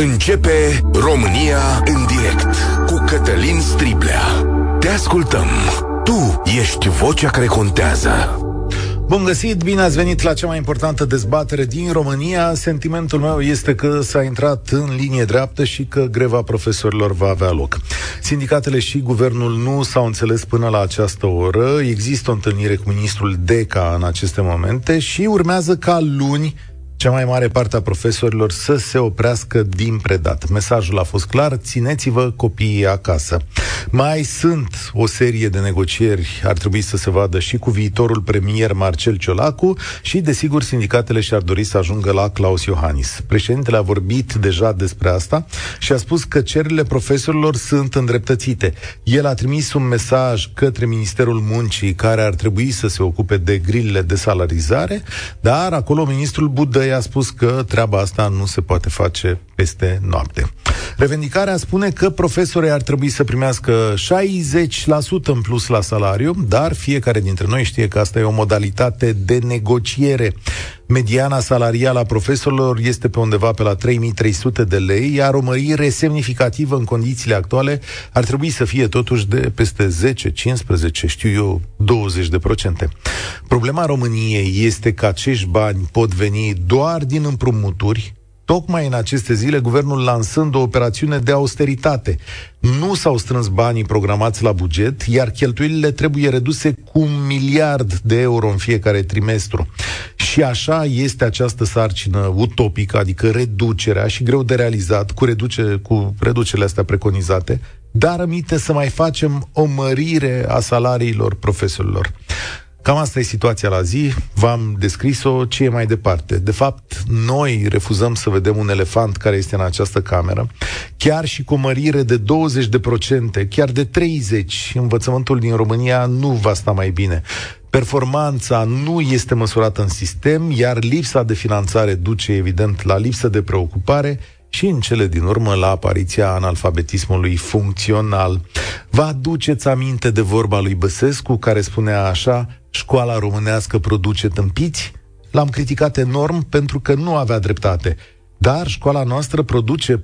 Începe România în direct cu Cătălin Striblea. Te ascultăm. Tu ești vocea care contează. Bun găsit, bine ați venit la cea mai importantă dezbatere din România. Sentimentul meu este că s-a intrat în linie dreaptă și că greva profesorilor va avea loc. Sindicatele și guvernul nu s-au înțeles până la această oră. Există o întâlnire cu ministrul Deca în aceste momente și urmează ca luni cea mai mare parte a profesorilor să se oprească din predat. Mesajul a fost clar, țineți-vă copiii acasă. Mai sunt o serie de negocieri, ar trebui să se vadă și cu viitorul premier Marcel Ciolacu și, desigur, sindicatele și-ar dori să ajungă la Claus Iohannis. Președintele a vorbit deja despre asta și a spus că cererile profesorilor sunt îndreptățite. El a trimis un mesaj către Ministerul Muncii care ar trebui să se ocupe de grilele de salarizare, dar acolo ministrul Budă i-a spus că treaba asta nu se poate face peste noapte. Revendicarea spune că profesorii ar trebui să primească 60% în plus la salariu, dar fiecare dintre noi știe că asta e o modalitate de negociere. Mediana salarială a profesorilor este pe undeva pe la 3300 de lei, iar o mărire semnificativă în condițiile actuale ar trebui să fie totuși de peste 10, 15, știu eu, 20 de procente. Problema României este că acești bani pot veni doar din împrumuturi, tocmai în aceste zile, guvernul lansând o operațiune de austeritate. Nu s-au strâns banii programați la buget, iar cheltuielile trebuie reduse cu un miliard de euro în fiecare trimestru. Și așa este această sarcină utopică, adică reducerea și greu de realizat cu, reduce, cu reducerile astea preconizate, dar aminte să mai facem o mărire a salariilor profesorilor. Cam asta e situația la zi, v-am descris-o, ce e mai departe. De fapt, noi refuzăm să vedem un elefant care este în această cameră, chiar și cu o mărire de 20%, chiar de 30%, învățământul din România nu va sta mai bine. Performanța nu este măsurată în sistem, iar lipsa de finanțare duce evident la lipsă de preocupare și în cele din urmă la apariția analfabetismului funcțional. Vă aduceți aminte de vorba lui Băsescu care spunea așa, școala românească produce tâmpiți? L-am criticat enorm pentru că nu avea dreptate. Dar școala noastră produce 42%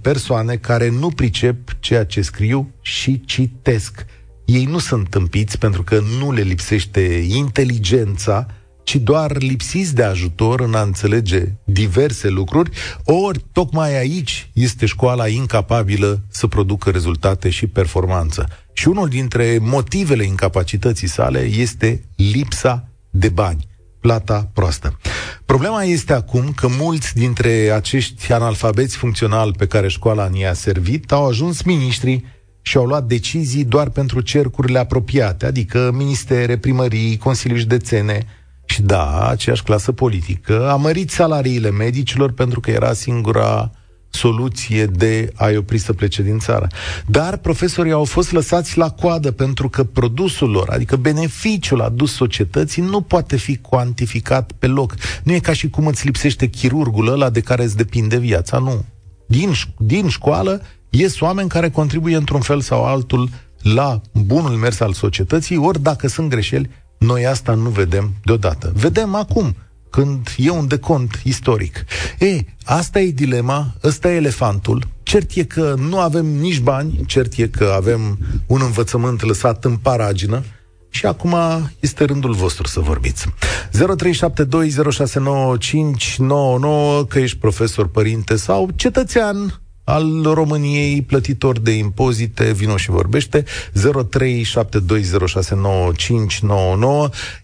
persoane care nu pricep ceea ce scriu și citesc. Ei nu sunt tâmpiți pentru că nu le lipsește inteligența, ci doar lipsiți de ajutor în a înțelege diverse lucruri, ori tocmai aici este școala incapabilă să producă rezultate și performanță. Și unul dintre motivele incapacității sale este lipsa de bani plata proastă. Problema este acum că mulți dintre acești analfabeți funcționali pe care școala ni-a servit au ajuns miniștri și au luat decizii doar pentru cercurile apropiate, adică ministere, primării, consilii județene, și da, aceeași clasă politică a mărit salariile medicilor pentru că era singura soluție de a-i opri să plece din țară. Dar profesorii au fost lăsați la coadă pentru că produsul lor, adică beneficiul adus societății, nu poate fi cuantificat pe loc. Nu e ca și cum îți lipsește chirurgul ăla de care îți depinde viața, nu. Din, din școală ies oameni care contribuie într-un fel sau altul la bunul mers al societății, ori dacă sunt greșeli, noi asta nu vedem deodată. Vedem acum, când e un decont istoric. E, asta e dilema, ăsta e elefantul. Cert e că nu avem nici bani, cert e că avem un învățământ lăsat în paragină, și acum este rândul vostru să vorbiți. 0372069599 că ești profesor, părinte sau cetățean al României, plătitor de impozite, vino și vorbește, 0372069599.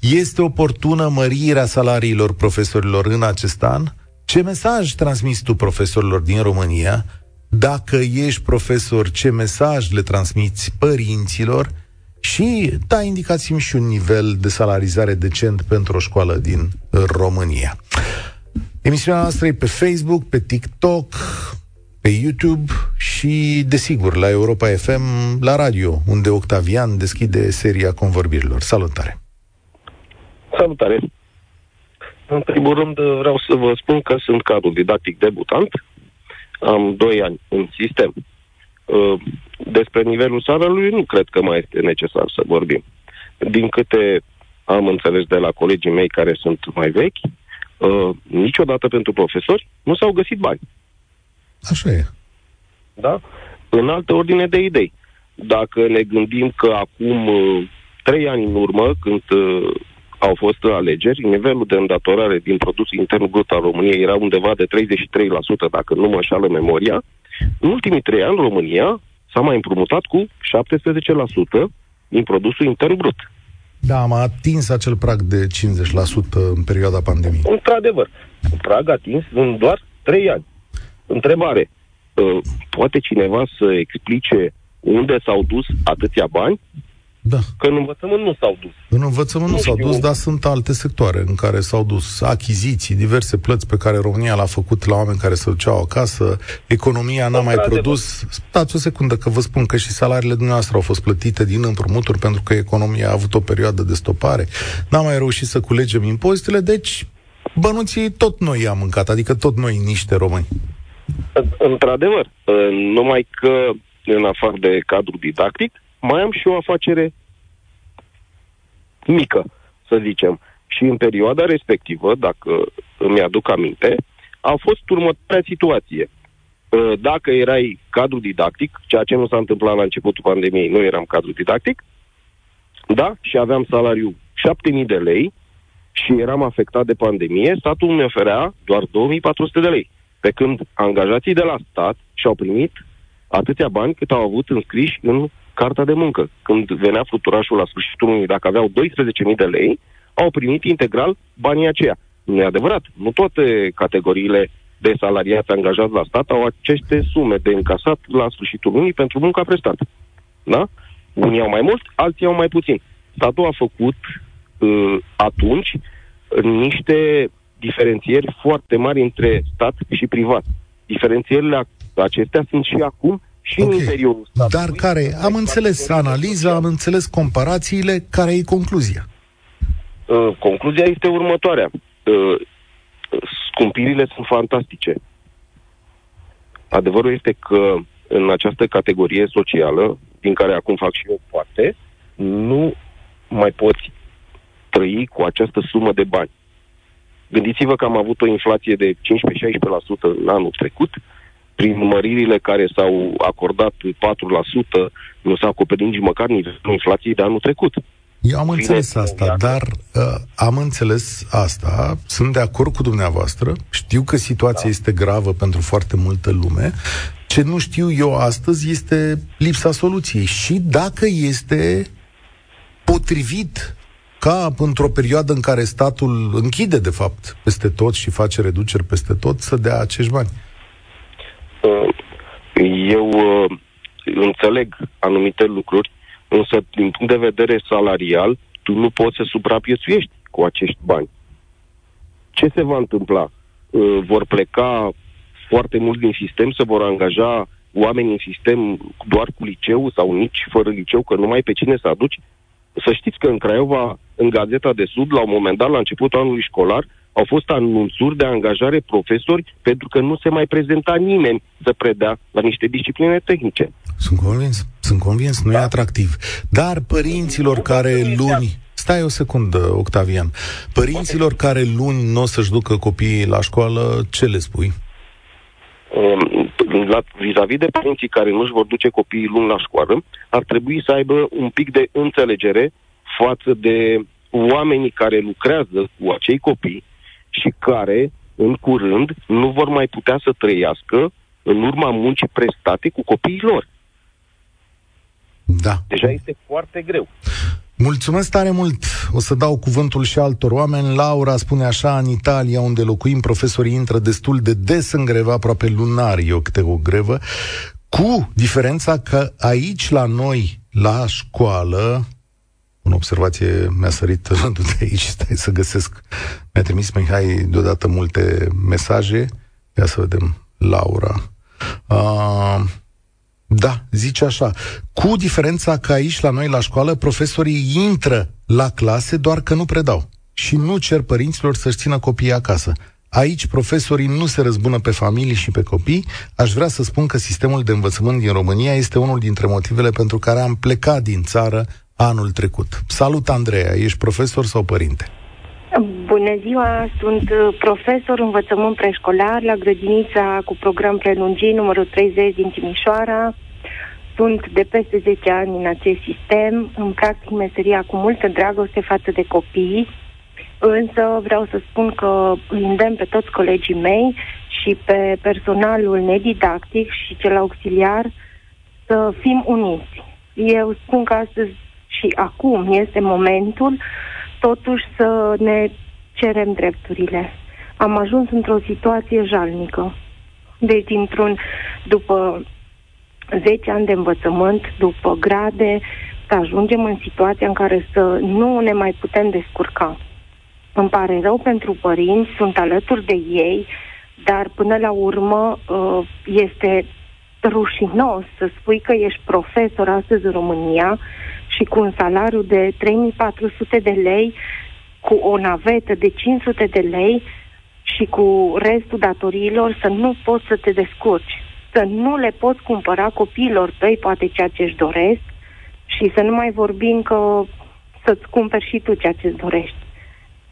Este oportună mărirea salariilor profesorilor în acest an? Ce mesaj transmiți tu profesorilor din România? Dacă ești profesor, ce mesaj le transmiți părinților? Și, da, indicați-mi și un nivel de salarizare decent pentru o școală din România. Emisiunea noastră e pe Facebook, pe TikTok, pe YouTube și, desigur, la Europa FM, la radio, unde Octavian deschide seria convorbirilor. Salutare! Salutare! În primul rând vreau să vă spun că sunt cadru didactic debutant. Am doi ani în sistem. Uh, despre nivelul salariului nu cred că mai este necesar să vorbim. Din câte am înțeles de la colegii mei care sunt mai vechi, uh, niciodată pentru profesori, nu s-au găsit bani. Așa e. Da? În altă ordine de idei. Dacă ne gândim că acum uh, trei ani în urmă, când uh, au fost alegeri, nivelul de îndatorare din produsul intern brut al României era undeva de 33%, dacă nu mă înșală memoria. În ultimii trei ani, România s-a mai împrumutat cu 17% din produsul intern brut. Da, am atins acel prag de 50% în perioada pandemiei. Într-adevăr, prag atins în doar 3 ani. Întrebare. Uh, poate cineva să explice unde s-au dus atâția bani? Da. Că în învățământ nu s-au dus. În învățământ nu, Nu s-au știu. dus, dar sunt alte sectoare în care s-au dus achiziții, diverse plăți pe care România le-a făcut la oameni care se duceau acasă, economia n-a mai Într-adevăr. produs. Stați o secundă că vă spun că și salariile dumneavoastră au fost plătite din împrumuturi pentru că economia a avut o perioadă de stopare. N-am mai reușit să culegem impozitele, deci bănuții tot noi i-am mâncat, adică tot noi niște români. Într-adevăr, uh, numai că în afară de cadru didactic, mai am și o afacere mică, să zicem. Și în perioada respectivă, dacă îmi aduc aminte, a fost următoarea situație. Uh, Dacă erai cadru didactic, ceea ce nu s-a întâmplat la începutul pandemiei, nu eram cadru didactic, da, și aveam salariu 7.000 de lei și eram afectat de pandemie, statul mi oferea doar 2.400 de lei. Pe când angajații de la stat și-au primit atâția bani cât au avut înscriși în carta de muncă. Când venea fluturașul la sfârșitul lunii, dacă aveau 12.000 de lei, au primit integral banii aceia. Nu e adevărat. Nu toate categoriile de salariați angajați la stat au aceste sume de încasat la sfârșitul lunii pentru munca prestată. Da? Unii au mai mult, alții au mai puțin. Statul a făcut uh, atunci niște diferențieri foarte mari între stat și privat. Diferențierile ac- acestea sunt și acum și în Ok. interiorul statului. Dar care? Am înțeles analiza, am înțeles comparațiile, care e concluzia? Uh, concluzia este următoarea. Uh, scumpirile sunt fantastice. Adevărul este că în această categorie socială, din care acum fac și eu parte, nu mai poți trăi cu această sumă de bani. Gândiți-vă că am avut o inflație de 15-16% în anul trecut, prin măririle care s-au acordat 4%, nu s-a acoperit nici măcar nivelul inflației de anul trecut. Eu am Bine, înțeles asta, iată. dar uh, am înțeles asta, sunt de acord cu dumneavoastră, știu că situația da. este gravă pentru foarte multă lume. Ce nu știu eu astăzi este lipsa soluției și dacă este potrivit ca într-o perioadă în care statul închide, de fapt, peste tot și face reduceri peste tot, să dea acești bani. Uh, Eu uh, înțeleg anumite lucruri, însă din punct de vedere salarial, tu nu poți să supraviețuiești cu acești bani. Ce se va întâmpla? Uh, Vor pleca foarte mulți din sistem, se vor angaja oameni în sistem doar cu liceu sau nici fără liceu, că nu mai pe cine să aduci? Să știți că în Craiova, în Gazeta de Sud, la un moment dat, la începutul anului școlar, au fost anunțuri de angajare profesori pentru că nu se mai prezenta nimeni să predea la niște discipline tehnice. Sunt convins, sunt convins, nu da. e atractiv. Dar părinților care luni... Stai o secundă, Octavian. Părinților care luni nu o să-și ducă copiii la școală, ce le spui? Um, La, vis-a-vis de părinții care nu își vor duce copiii luni la școală, ar trebui să aibă un pic de înțelegere față de oamenii care lucrează cu acei copii și care, în curând, nu vor mai putea să trăiască în urma muncii prestate cu copiii lor. Da. Deja este foarte greu. Mulțumesc tare mult. O să dau cuvântul și altor oameni. Laura spune așa, în Italia, unde locuim, profesorii intră destul de des în grevă, aproape lunar e o câte o grevă, cu diferența că aici, la noi, la școală, o observație mi-a sărit rândul de aici, stai să găsesc. Mi-a trimis Mihai deodată multe mesaje. Ia să vedem, Laura. Uh, da, zice așa. Cu diferența că aici, la noi, la școală, profesorii intră la clase, doar că nu predau. Și nu cer părinților să-și țină copiii acasă. Aici profesorii nu se răzbună pe familii și pe copii. Aș vrea să spun că sistemul de învățământ din România este unul dintre motivele pentru care am plecat din țară anul trecut. Salut, Andreea. Ești profesor sau părinte? Bună ziua, sunt uh, profesor învățământ preșcolar la grădinița cu program prelungit numărul 30 din Timișoara. Sunt de peste 10 ani în acest sistem, îmi practic meseria cu multă dragoste față de copii, însă vreau să spun că îi îndemn pe toți colegii mei și pe personalul nedidactic și cel auxiliar să fim uniți. Eu spun că astăzi și acum este momentul totuși să ne cerem drepturile. Am ajuns într-o situație jalnică. Deci, dintr-un, după 10 ani de învățământ, după grade, să ajungem în situația în care să nu ne mai putem descurca. Îmi pare rău pentru părinți, sunt alături de ei, dar până la urmă uh, este rușinos să spui că ești profesor astăzi în România și cu un salariu de 3400 de lei, cu o navetă de 500 de lei și cu restul datoriilor să nu poți să te descurci, să nu le poți cumpăra copiilor tăi poate ceea ce își doresc și să nu mai vorbim că să-ți cumperi și tu ceea ce îți dorești.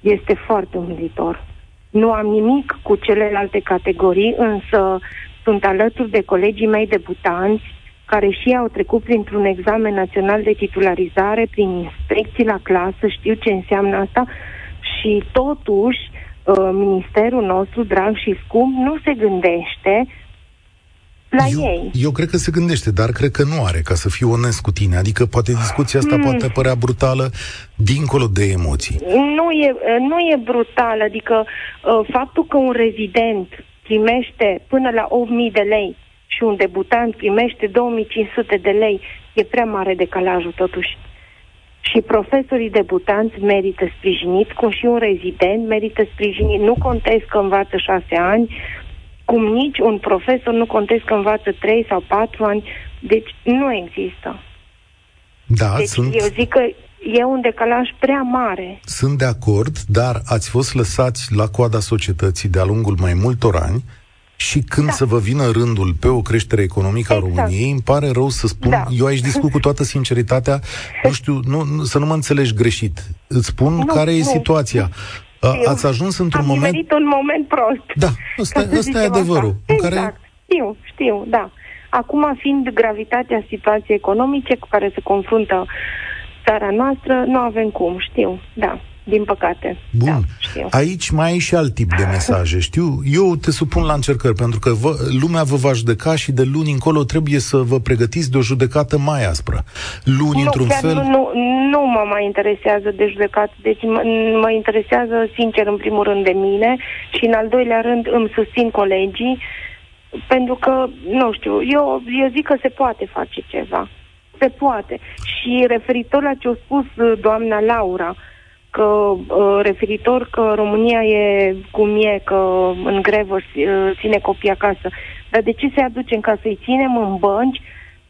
Este foarte umilitor. Nu am nimic cu celelalte categorii, însă sunt alături de colegii mei debutanți care și ei au trecut printr-un examen național de titularizare, prin inspecții la clasă, știu ce înseamnă asta și totuși uh, ministerul nostru, drag și scump, nu se gândește la eu, ei. Eu cred că se gândește, dar cred că nu are, ca să fiu onest cu tine. Adică poate discuția asta mm. poate părea brutală dincolo de emoții. Nu e, nu e brutală, adică uh, faptul că un rezident primește până la 8.000 de lei și un debutant primește 2500 de lei, e prea mare decalajul totuși. Și profesorii debutanți merită sprijinit, cum și un rezident merită sprijinit. Nu contez că învață șase ani, cum nici un profesor nu contez că învață trei sau patru ani. Deci nu există. Da, deci sunt... eu zic că e un decalaj prea mare. Sunt de acord, dar ați fost lăsați la coada societății de-a lungul mai multor ani și când da. să vă vină rândul pe o creștere economică exact. a României, îmi pare rău să spun, da. eu aici discut cu toată sinceritatea, nu știu, nu, nu, să nu mă înțelegi greșit. Îți spun nu, care e nu. situația. Știu. Ați ajuns într-un Am moment... Am un moment prost. Da, ăsta, ăsta e adevărul. În exact, care... știu, știu, da. Acum, fiind gravitatea situației economice cu care se confruntă țara noastră, nu avem cum, știu, da din păcate. Bun. Da, știu. Aici mai e și alt tip de mesaje, știu? Eu te supun la încercări, pentru că vă, lumea vă va judeca și de luni încolo trebuie să vă pregătiți de o judecată mai aspră. Luni, nu, într-un fel... Nu, nu, nu mă mai interesează de judecată, deci mă, mă interesează, sincer, în primul rând de mine și în al doilea rând îmi susțin colegii, pentru că, nu știu, eu, eu zic că se poate face ceva. Se poate. Și referitor la ce a spus uh, doamna Laura, uh, că uh, referitor că România e cum e, că în grevă uh, ține copii acasă. Dar de ce se aducem ca să-i ținem în bănci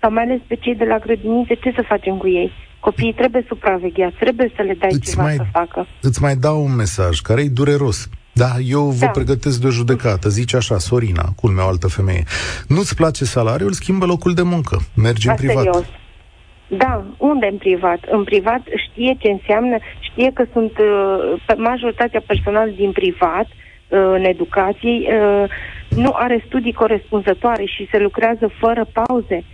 sau mai ales pe cei de la grădinițe, ce să facem cu ei? Copiii trebuie supravegheați, trebuie să le dai îți ceva mai, să facă. Îți mai dau un mesaj care e dureros. Da, eu vă da. pregătesc de o judecată. Zice așa, Sorina, culmea o altă femeie. Nu-ți place salariul, schimbă locul de muncă. Mergi în privat. Serios. Da, unde în privat? În privat știe ce înseamnă, știe că sunt uh, majoritatea personal din privat, uh, în educație, uh, nu are studii corespunzătoare și se lucrează fără pauze.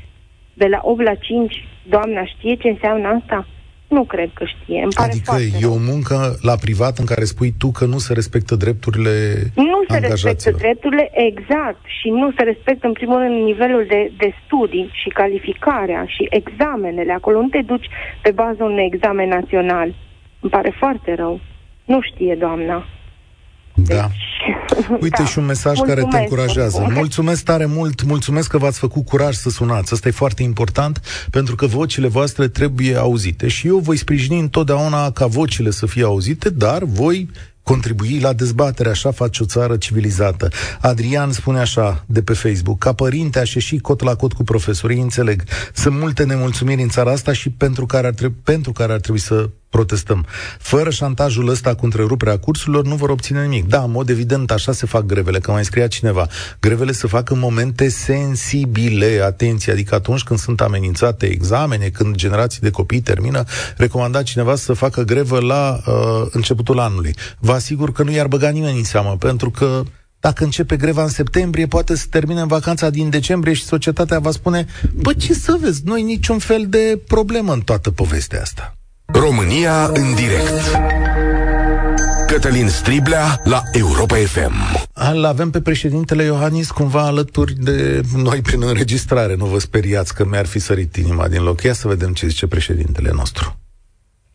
De la 8 la 5, doamna știe ce înseamnă asta? Nu cred că știe. Îmi pare adică e rău. o muncă la privat în care spui tu că nu se respectă drepturile Nu se respectă drepturile, exact. Și nu se respectă, în primul rând, nivelul de, de studii și calificarea și examenele. Acolo nu te duci pe baza unui examen național. Îmi pare foarte rău. Nu știe, doamna. Da. Uite da. și un mesaj mulțumesc, care te încurajează. Mulțumesc. mulțumesc tare mult, mulțumesc că v-ați făcut curaj să sunați. Asta e foarte important, pentru că vocile voastre trebuie auzite. Și eu voi sprijini întotdeauna ca vocile să fie auzite, dar voi contribui la dezbatere, așa face o țară civilizată. Adrian spune așa de pe Facebook, ca părinte aș ieși cot la cot cu profesorii, înțeleg. Sunt multe nemulțumiri în țara asta și pentru care ar, trebui, pentru care ar trebui să protestăm. Fără șantajul ăsta cu întreruperea cursurilor nu vor obține nimic. Da, în mod evident, așa se fac grevele, că mai scria cineva. Grevele se fac în momente sensibile, atenție, adică atunci când sunt amenințate examene, când generații de copii termină, recomanda cineva să facă grevă la uh, începutul anului. Vă asigur că nu i-ar băga nimeni în seamă, pentru că dacă începe greva în septembrie, poate să termine în vacanța din decembrie și societatea va spune, bă, ce să vezi, noi niciun fel de problemă în toată povestea asta. România în direct. Cătălin Striblea la Europa FM. Îl avem pe președintele Iohannis cumva alături de noi prin înregistrare. Nu vă speriați că mi-ar fi sărit inima din loc. Ia să vedem ce zice președintele nostru.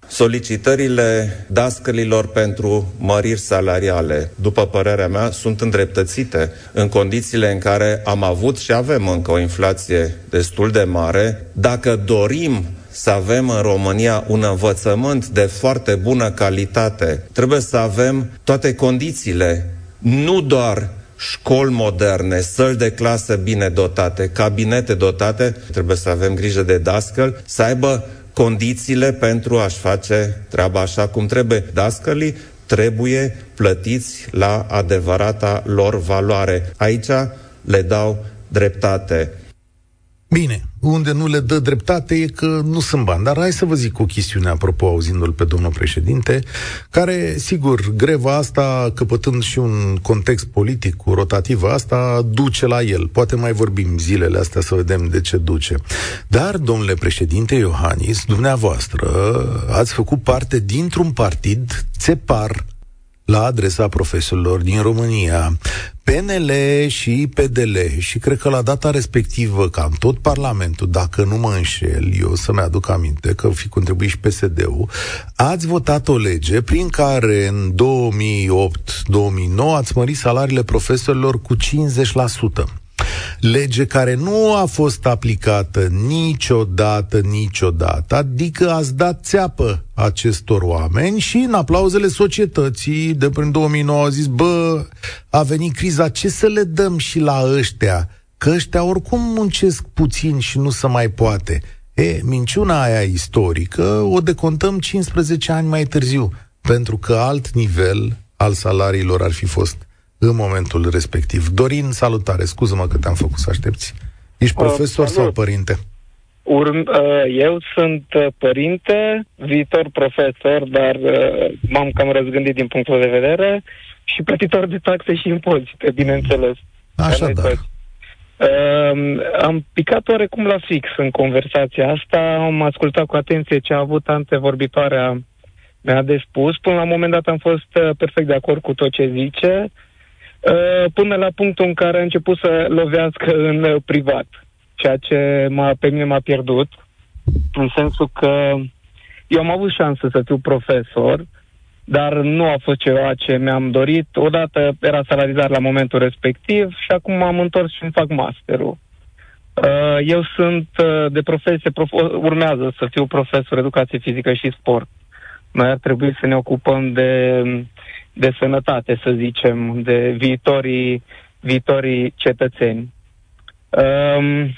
Solicitările dascălilor pentru măriri salariale, după părerea mea, sunt îndreptățite în condițiile în care am avut și avem încă o inflație destul de mare. Dacă dorim să avem în România un învățământ de foarte bună calitate, trebuie să avem toate condițiile, nu doar școli moderne, săli de clasă bine dotate, cabinete dotate, trebuie să avem grijă de dascăl, să aibă condițiile pentru a-și face treaba așa cum trebuie. Dascălii trebuie plătiți la adevărata lor valoare. Aici le dau dreptate. Bine, unde nu le dă dreptate e că nu sunt bani. Dar hai să vă zic o chestiune, apropo, auzindu-l pe domnul președinte, care, sigur, greva asta, căpătând și un context politic cu rotativă asta, duce la el. Poate mai vorbim zilele astea să vedem de ce duce. Dar, domnule președinte Iohannis, dumneavoastră ați făcut parte dintr-un partid țepar la adresa profesorilor din România, PNL și PDL și cred că la data respectivă, cam tot Parlamentul, dacă nu mă înșel, eu să-mi aduc aminte că fi contribuit și PSD-ul, ați votat o lege prin care în 2008-2009 ați mărit salariile profesorilor cu 50% lege care nu a fost aplicată niciodată, niciodată, adică ați dat țeapă acestor oameni și în aplauzele societății de prin 2009 a zis, bă, a venit criza, ce să le dăm și la ăștia? Că ăștia oricum muncesc puțin și nu se mai poate. E, minciuna aia istorică o decontăm 15 ani mai târziu, pentru că alt nivel al salariilor ar fi fost în momentul respectiv. Dorin, salutare, scuză-mă că te-am făcut să aștepți. Ești uh, profesor uh, sau părinte? Urm, uh, eu sunt uh, părinte, viitor profesor, dar uh, m-am cam răzgândit din punctul de vedere și plătitor de taxe și impozite, bineînțeles. Așa, da. Uh, am picat oarecum la fix în conversația asta, am ascultat cu atenție ce a avut antevorbitoarea mea de spus. Până la un moment dat am fost uh, perfect de acord cu tot ce zice. Uh, până la punctul în care a început să lovească în uh, privat, ceea ce m-a, pe mine m-a pierdut, în sensul că eu am avut șansă să fiu profesor, dar nu a fost ceva ce mi-am dorit. Odată era salarizat la momentul respectiv și acum m-am întors și îmi fac masterul. Uh, eu sunt de profesie, urmează să fiu profesor educație fizică și sport. Noi ar trebui să ne ocupăm de de sănătate, să zicem, de viitorii, viitorii cetățeni. Um,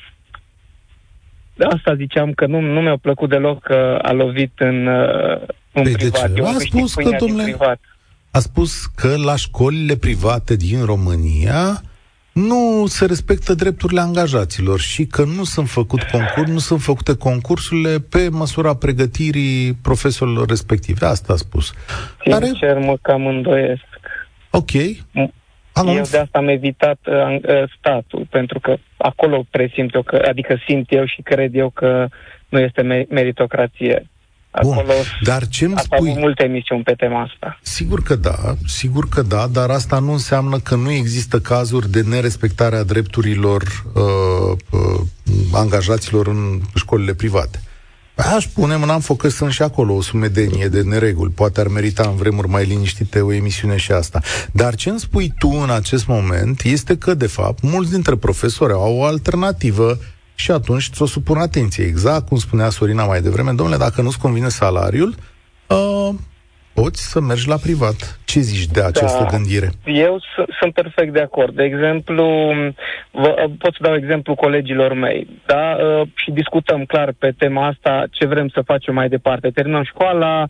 de asta ziceam că nu, nu mi-a plăcut deloc că a lovit în, uh, în păi privat. De ce? a spus că, domnule, a spus că la școlile private din România nu se respectă drepturile angajaților și că nu sunt făcut concurs, nu sunt făcute concursurile pe măsura pregătirii profesorilor respective. Asta a spus. Sincer, Are... mă cam îndoiesc. Ok. Am eu de asta am evitat uh, uh, statul, pentru că acolo presimt eu că, adică simt eu și cred eu că nu este meritocrație. Acolo Bun, dar ce îmi spui... multe emisiuni pe tema asta. Sigur că da, sigur că da, dar asta nu înseamnă că nu există cazuri de nerespectare a drepturilor uh, uh, angajaților în școlile private. Aș pune mâna în foc că sunt și acolo o sumedenie de nereguli. Poate ar merita în vremuri mai liniștite o emisiune și asta. Dar ce îmi spui tu în acest moment este că, de fapt, mulți dintre profesori au o alternativă și atunci ți-o supun atenție. Exact cum spunea Sorina mai devreme, domnule, dacă nu-ți convine salariul, uh, poți să mergi la privat. Ce zici de această da. gândire? Eu sunt perfect de acord. De exemplu, vă, pot să dau exemplu colegilor mei, da? Uh, și discutăm clar pe tema asta ce vrem să facem mai departe. Terminăm școala,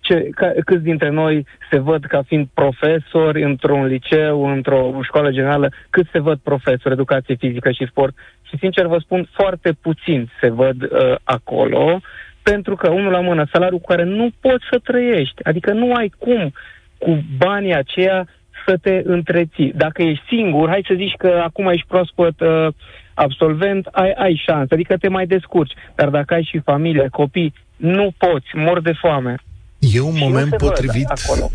ce, ca, câți dintre noi se văd ca fiind profesori într-un liceu, într-o școală generală, cât se văd profesori, educație fizică și sport. Și sincer vă spun, foarte puțin se văd uh, acolo, pentru că, unul la mână, salariul cu care nu poți să trăiești. Adică nu ai cum cu banii aceia să te întreții. Dacă ești singur, hai să zici că acum ești proaspăt uh, absolvent, ai, ai șansă, adică te mai descurci. Dar dacă ai și familie, copii, nu poți, mor de foame. E un moment potrivit,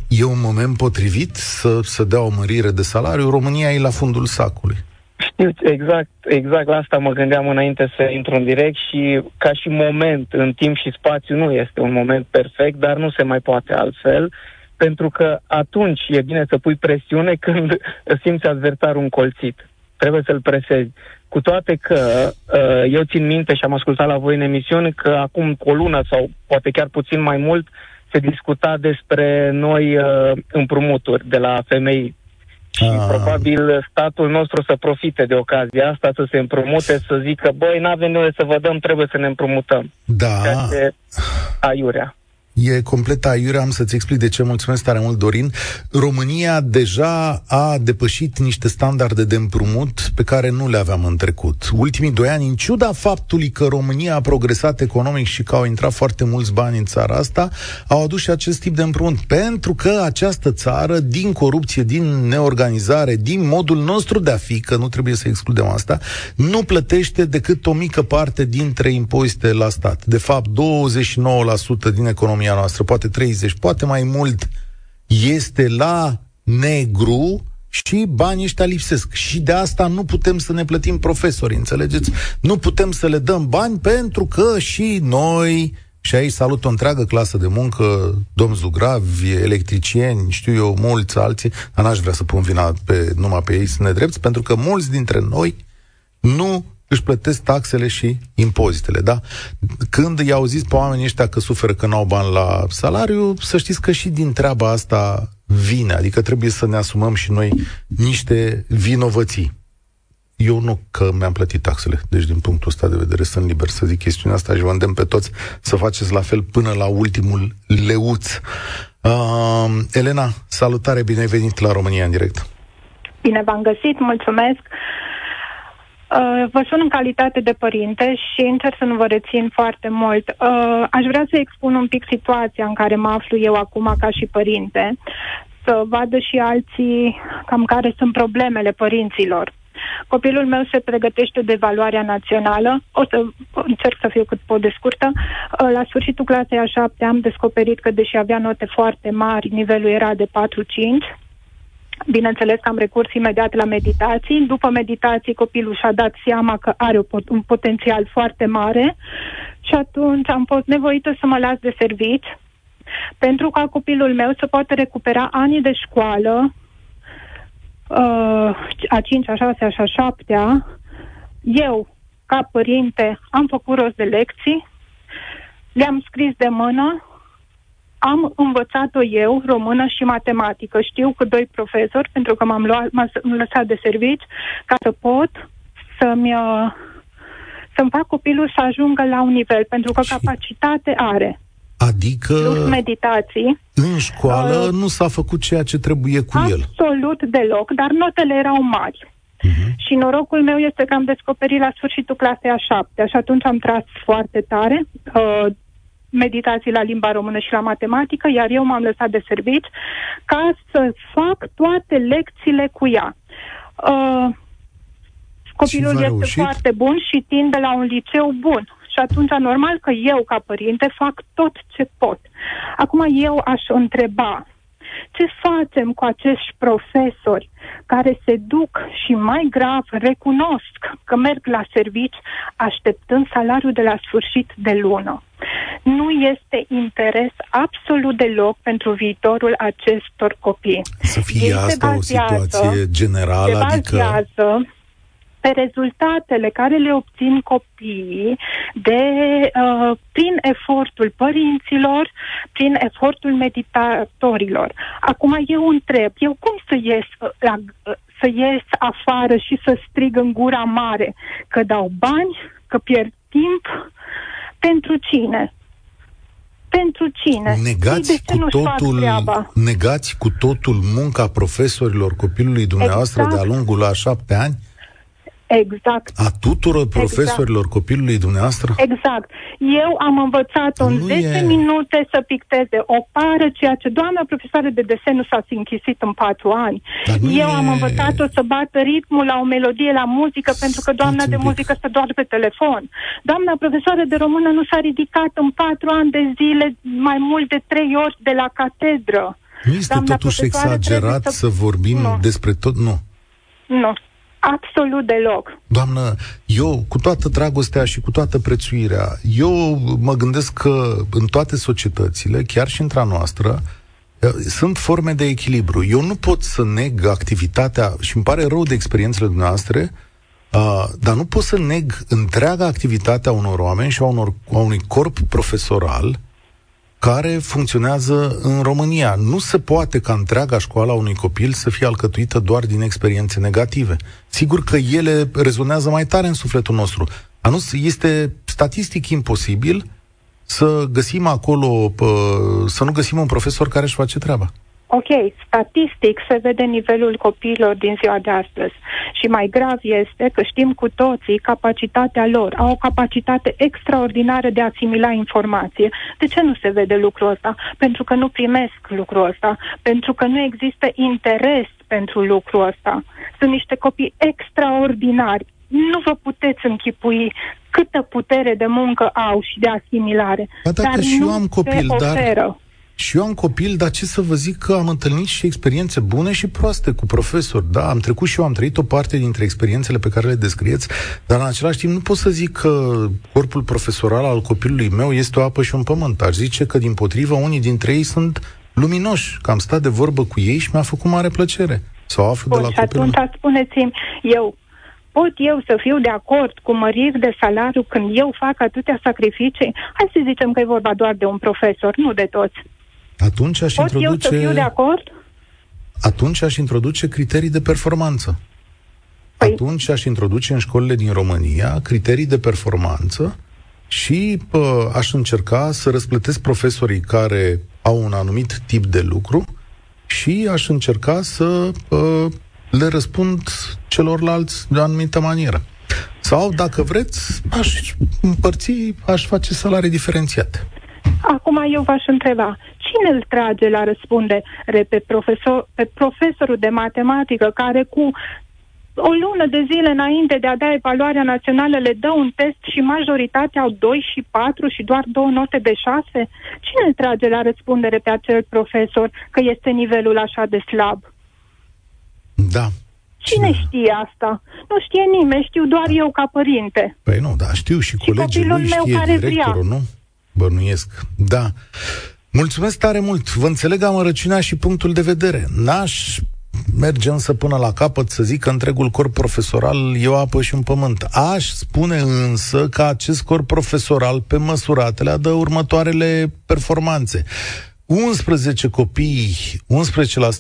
e un moment potrivit să, să dea o mărire de salariu. România e la fundul sacului. Știu, exact, exact la asta mă gândeam înainte să intru în direct și ca și moment în timp și spațiu nu este un moment perfect, dar nu se mai poate altfel, pentru că atunci e bine să pui presiune când simți adversarul încolțit. Trebuie să-l presezi. Cu toate că uh, eu țin minte și am ascultat la voi în emisiune că acum o lună sau poate chiar puțin mai mult se discuta despre noi uh, împrumuturi de la femei și ah. probabil statul nostru să profite de ocazia asta, să se împrumute, să zică, băi, n-avem nevoie să vă dăm, trebuie să ne împrumutăm. Da. aiurea. E complet aiure, am să-ți explic de ce. Mulțumesc tare mult, Dorin. România deja a depășit niște standarde de împrumut pe care nu le aveam în trecut. Ultimii doi ani, în ciuda faptului că România a progresat economic și că au intrat foarte mulți bani în țara asta, au adus și acest tip de împrumut. Pentru că această țară, din corupție, din neorganizare, din modul nostru de a fi, că nu trebuie să excludem asta, nu plătește decât o mică parte dintre impozite la stat. De fapt, 29% din economie economia noastră, poate 30, poate mai mult, este la negru și banii ăștia lipsesc. Și de asta nu putem să ne plătim profesori, înțelegeți? Nu putem să le dăm bani pentru că și noi, și aici salut o întreagă clasă de muncă, domn Zugravi, electricieni, știu eu, mulți alții, dar n-aș vrea să pun vina pe, numai pe ei să ne drept, pentru că mulți dintre noi nu își plătesc taxele și impozitele, da? Când i au zis pe oamenii ăștia că suferă că n-au bani la salariu, să știți că și din treaba asta vine, adică trebuie să ne asumăm și noi niște vinovății. Eu nu că mi-am plătit taxele, deci din punctul ăsta de vedere sunt liber să zic chestiunea asta și vă îndemn pe toți să faceți la fel până la ultimul leuț. Uh, Elena, salutare, bine ai venit la România în direct. Bine v-am găsit, mulțumesc. Uh, vă sun în calitate de părinte și încerc să nu vă rețin foarte mult. Uh, aș vrea să expun un pic situația în care mă aflu eu acum ca și părinte, să vadă și alții cam care sunt problemele părinților. Copilul meu se pregătește de evaluarea națională. O să încerc să fiu cât pot de scurtă. Uh, la sfârșitul clasei a șapte am descoperit că, deși avea note foarte mari, nivelul era de 4-5 Bineînțeles că am recurs imediat la meditații. După meditații, copilul și-a dat seama că are un potențial foarte mare și atunci am fost nevoită să mă las de servici pentru ca copilul meu să poată recupera anii de școală, uh, a 5, a 6, a 7 Eu, ca părinte, am făcut rost de lecții, le-am scris de mână, am învățat-o eu, română și matematică. Știu că doi profesori, pentru că m-am, luat, m-am lăsat de servici, ca să pot să-mi, uh, să-mi fac copilul să ajungă la un nivel, pentru că capacitate are. Adică Plus meditații. în școală uh, nu s-a făcut ceea ce trebuie cu absolut el. Absolut deloc, dar notele erau mari. Uh-huh. Și norocul meu este că am descoperit la sfârșitul clasei a șapte și atunci am tras foarte tare. Uh, meditații la limba română și la matematică, iar eu m-am lăsat de servici ca să fac toate lecțiile cu ea. Uh, copilul este reușit? foarte bun și tinde la un liceu bun. Și atunci, normal că eu, ca părinte, fac tot ce pot. Acum, eu aș întreba, ce facem cu acești profesori care se duc și mai grav recunosc că merg la servici așteptând salariul de la sfârșit de lună? Nu este interes absolut deloc pentru viitorul acestor copii. Să fie Ei asta o situație generală, se adică... pe rezultatele care le obțin copiii de, uh, prin efortul părinților, prin efortul meditatorilor. Acum eu întreb, eu cum să ies la, să ies afară și să strig în gura mare că dau bani, că pierd timp, pentru cine? Pentru cine? Negați de ce cu totul, negați cu totul munca profesorilor copilului dumneavoastră exact. de-a lungul a șapte ani? Exact. A tuturor exact. profesorilor exact. copilului dumneavoastră? Exact. Eu am învățat în 10 e... minute să picteze o pară, ceea ce doamna profesoară de desen nu s-a închisit în 4 ani. Eu e... am învățat-o să bată ritmul la o melodie, la muzică, S- pentru că doamna de muzică stă doar pe telefon. Doamna profesoară de română nu s-a ridicat în 4 ani de zile mai mult de 3 ori de la catedră. Nu este doamna totuși exagerat să... să vorbim nu. despre tot? Nu. Nu. Absolut deloc. Doamnă, eu, cu toată dragostea și cu toată prețuirea, eu mă gândesc că în toate societățile, chiar și între a noastră, eh, sunt forme de echilibru. Eu nu pot să neg activitatea, și îmi pare rău de experiențele noastre, uh, dar nu pot să neg întreaga activitate a unor oameni și a, unor, a unui corp profesoral uh, care funcționează în România. Nu se poate ca întreaga școală a unui copil să fie alcătuită doar din experiențe negative. Sigur că ele rezonează mai tare în sufletul nostru. Dar nu este statistic imposibil să găsim acolo, să nu găsim un profesor care își face treaba. Ok, statistic se vede nivelul copiilor din ziua de astăzi. Și mai grav este că știm cu toții capacitatea lor. Au o capacitate extraordinară de a asimila informație. De ce nu se vede lucrul ăsta? Pentru că nu primesc lucrul ăsta. Pentru că nu există interes pentru lucrul ăsta. Sunt niște copii extraordinari. Nu vă puteți închipui câtă putere de muncă au și de asimilare. Ba dacă dar și eu am copil, dar și eu am copil, dar ce să vă zic că am întâlnit și experiențe bune și proaste cu profesori. Da, am trecut și eu, am trăit o parte dintre experiențele pe care le descrieți, dar în același timp nu pot să zic că corpul profesoral al copilului meu este o apă și un pământ. Aș zice că, din potrivă, unii dintre ei sunt luminoși, că am stat de vorbă cu ei și mi-a făcut mare plăcere să o aflu Bun, de la și copilul atunci spuneți-mi, eu pot eu să fiu de acord cu măriri de salariu când eu fac atâtea sacrificii? Hai să zicem că e vorba doar de un profesor, nu de toți. Atunci aș Pot introduce... eu să fiu de acord? Atunci aș introduce criterii de performanță. Păi... Atunci aș introduce în școlile din România criterii de performanță și pă, aș încerca să răsplătesc profesorii care au un anumit tip de lucru și aș încerca să pă, le răspund celorlalți de o anumită manieră. Sau, dacă vreți, aș împărți, aș face salarii diferențiate. Acum eu v-aș întreba, cine îl trage la răspundere pe, profesor, pe profesorul de matematică care cu o lună de zile înainte de a da evaluarea națională le dă un test și majoritatea au 2 și 4 și doar două note de 6? Cine îl trage la răspundere pe acel profesor că este nivelul așa de slab? Da. Cine da. știe asta? Nu știe nimeni, știu doar eu ca părinte. Păi nu, da, știu și, și colegii lui, știe meu care directorul, vrea. nu? Bănuiesc. Da. Mulțumesc tare mult. Vă înțeleg amărăciunea și punctul de vedere. N-aș merge însă până la capăt să zic că întregul corp profesoral e o apă și un pământ. Aș spune însă că acest corp profesoral pe măsuratele dă următoarele performanțe. 11 copii,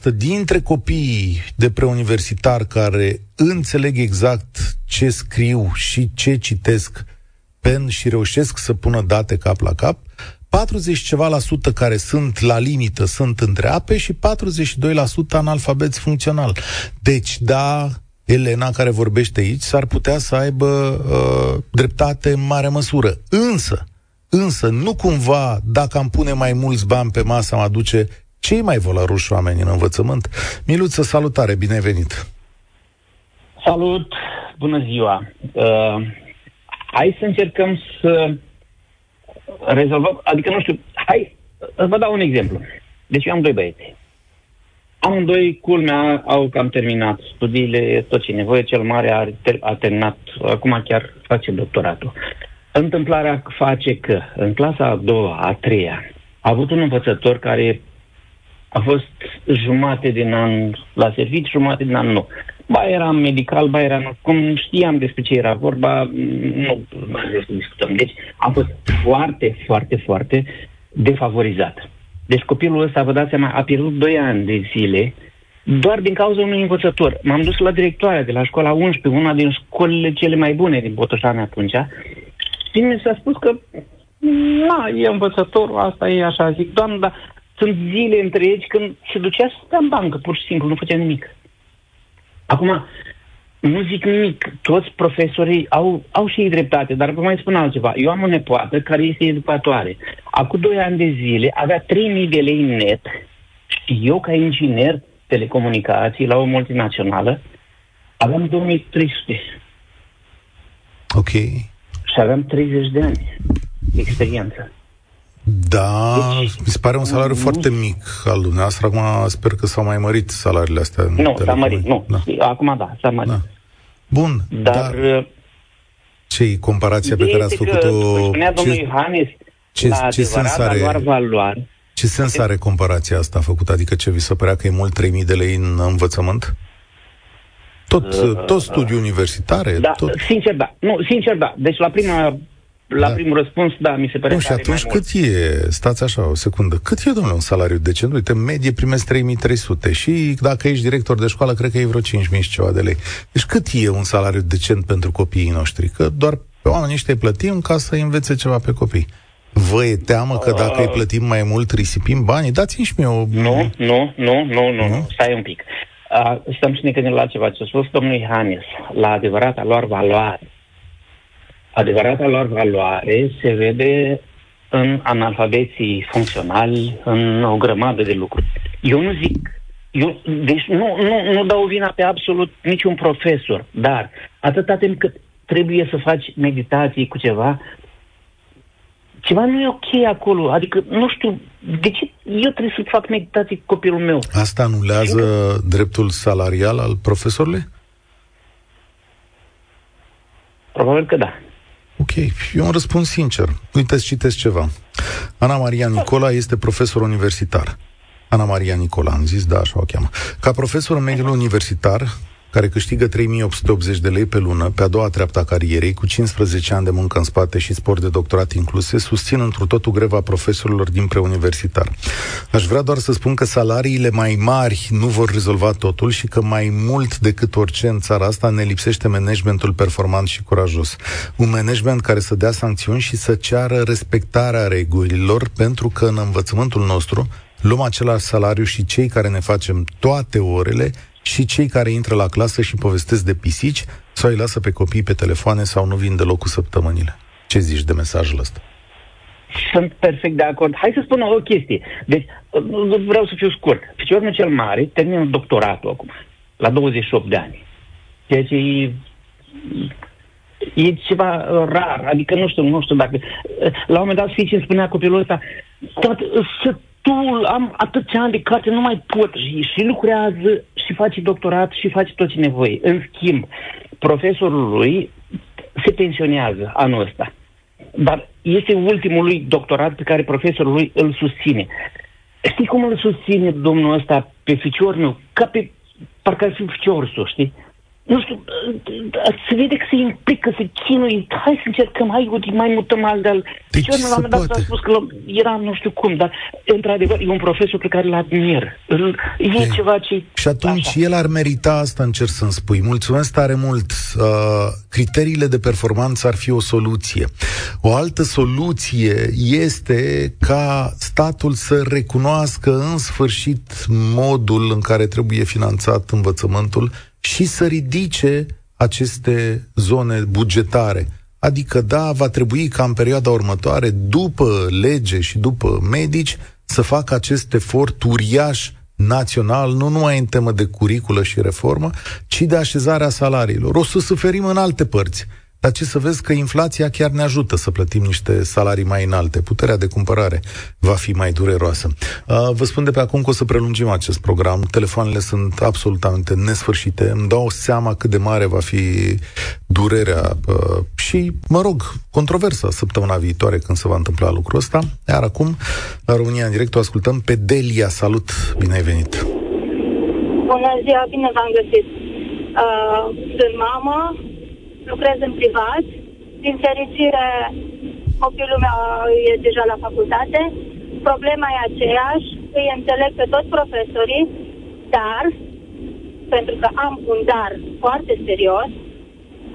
11% dintre copiii de preuniversitar care înțeleg exact ce scriu și ce citesc pen și reușesc să pună date cap la cap, 40 ceva la sută care sunt la limită sunt între ape și 42% analfabeți funcțional. Deci, da, Elena care vorbește aici s-ar putea să aibă uh, dreptate în mare măsură. Însă, însă, nu cumva, dacă am pune mai mulți bani pe masă, am aduce cei mai volaruși oameni în învățământ? Miluță, salutare, bine ai venit! Salut, bună ziua! Uh, hai să încercăm să rezolvăm, adică nu știu, hai, vă dau un exemplu. Deci eu am doi băieți. Amândoi, culmea, au cam terminat studiile, tot ce nevoie, cel mare a, ter- a terminat, acum chiar face doctoratul. Întâmplarea face că în clasa a doua, a treia, a avut un învățător care a fost jumate din an la serviciu, jumate din an nu. Ba eram medical, ba eram... Cum știam despre ce era vorba, nu mai vreau să discutăm. Deci am fost foarte, foarte, foarte defavorizat. Deci copilul ăsta, vă dați seama, a pierdut 2 ani de zile doar din cauza unui învățător. M-am dus la directoarea de la școala 11, una din școlile cele mai bune din Botoșani atunci, și mi s-a spus că na, e învățătorul, asta e așa. Zic, doamnă, dar sunt zile întregi când se ducea să stea în bancă, pur și simplu, nu făcea nimic. Acum, nu zic nimic, toți profesorii au, au și ei dreptate, dar vă mai spun altceva. Eu am o nepoată care este educatoare. Acum doi ani de zile avea 3.000 de lei net și eu, ca inginer telecomunicații la o multinațională, aveam 2300. Ok. Și aveam 30 de ani de experiență. Da, deci, mi se pare un salariu nu, foarte mic al dumneavoastră. Acum sper că s-au mai mărit salariile astea. Nu, s-a mărit, nu. Da. Acum da, s-a mărit. Da. Bun, dar... dar uh, ce comparația pe care ați făcut-o... Spunea domnul ce, Iohannis, ce, la ce sens are, valoare. Ce sens are comparația asta făcută? Adică ce vi se părea că e mult 3.000 de lei în învățământ? Tot, uh, tot studii universitare? Da, tot... sincer da. Nu, sincer da. Deci la prima la da. primul răspuns, da, mi se pare Nu, și atunci cât mult. e, stați așa o secundă, cât e, domnule, un salariu decent? Uite, în medie primesc 3300 și dacă ești director de școală, cred că e vreo 5000 și ceva de lei. Deci cât e un salariu decent pentru copiii noștri? Că doar pe oamenii ăștia îi plătim ca să învețe ceva pe copii. Vă e teamă că dacă îi plătim mai mult, risipim banii? Dați-mi și mie o... Nu, nu, nu, nu, nu, nu. stai un pic. Uh, stăm și ne gândim la ceva ce a spus domnul Iohannis, la adevărata lor valoare adevărata lor valoare se vede în analfabeții funcționali, în o grămadă de lucruri. Eu nu zic, eu, deci nu, nu, nu dau vina pe absolut niciun profesor, dar atâta timp cât trebuie să faci meditații cu ceva, ceva nu e ok acolo. Adică, nu știu, de ce eu trebuie să fac meditații cu copilul meu? Asta anulează eu... dreptul salarial al profesorului? Probabil că da. Ok, eu îmi răspund sincer. Uite, citesc ceva. Ana Maria Nicola este profesor universitar. Ana Maria Nicola, am zis, da, așa o cheamă. Ca profesor în mediul universitar, care câștigă 3880 de lei pe lună, pe a doua treaptă a carierei, cu 15 ani de muncă în spate și spor de doctorat incluse, susțin într totul greva profesorilor din preuniversitar. Aș vrea doar să spun că salariile mai mari nu vor rezolva totul și că mai mult decât orice în țara asta ne lipsește managementul performant și curajos. Un management care să dea sancțiuni și să ceară respectarea regulilor, pentru că în învățământul nostru luăm același salariu și cei care ne facem toate orele și cei care intră la clasă și povestesc de pisici sau îi lasă pe copii pe telefoane sau nu vin deloc cu săptămânile. Ce zici de mesajul ăsta? Sunt perfect de acord. Hai să spun o chestie. Deci, vreau să fiu scurt. Ficiorul cel mare termină doctoratul acum, la 28 de ani. Ceea ce e, e ceva rar. Adică nu știu, nu știu dacă... La un moment dat, fiice îmi spunea copilul ăsta, tot, să tu am atâția ani de carte, nu mai pot. Și, și lucrează, și face doctorat, și face tot ce nevoie. În schimb, profesorul lui se pensionează anul ăsta. Dar este ultimul lui doctorat pe care profesorul lui îl susține. Știi cum îl susține domnul ăsta pe ficior meu? Ca pe parcă ar fi ficior său, știi? Nu știu, se vede că se implică, se chinuie, hai să încercăm, hai, uite, mai mutăm al de-al... Deci eu, la un moment dat a spus că era nu știu cum, dar într-adevăr e un profesor pe care îl admir. E e ceva ce... Și atunci așa. el ar merita asta, încerc să-mi spui. Mulțumesc tare mult. Uh, criteriile de performanță ar fi o soluție. O altă soluție este ca statul să recunoască în sfârșit modul în care trebuie finanțat învățământul și să ridice aceste zone bugetare. Adică, da, va trebui ca în perioada următoare, după lege și după medici, să facă acest efort uriaș național, nu numai în temă de curiculă și reformă, ci de așezarea salariilor. O să suferim în alte părți. Dar ce să vezi că inflația chiar ne ajută să plătim niște salarii mai înalte. Puterea de cumpărare va fi mai dureroasă. Uh, vă spun de pe acum că o să prelungim acest program. Telefoanele sunt absolutamente nesfârșite. Îmi dau seama cât de mare va fi durerea uh, și, mă rog, controversa săptămâna viitoare când se va întâmpla lucrul ăsta. Iar acum, la România în direct, o ascultăm pe Delia. Salut! Bine ai venit! Bună ziua, bine v-am găsit! Uh, sunt mamă, lucrez în privat. Din fericire, copilul meu e deja la facultate. Problema e aceeași, îi înțeleg pe toți profesorii, dar, pentru că am un dar foarte serios,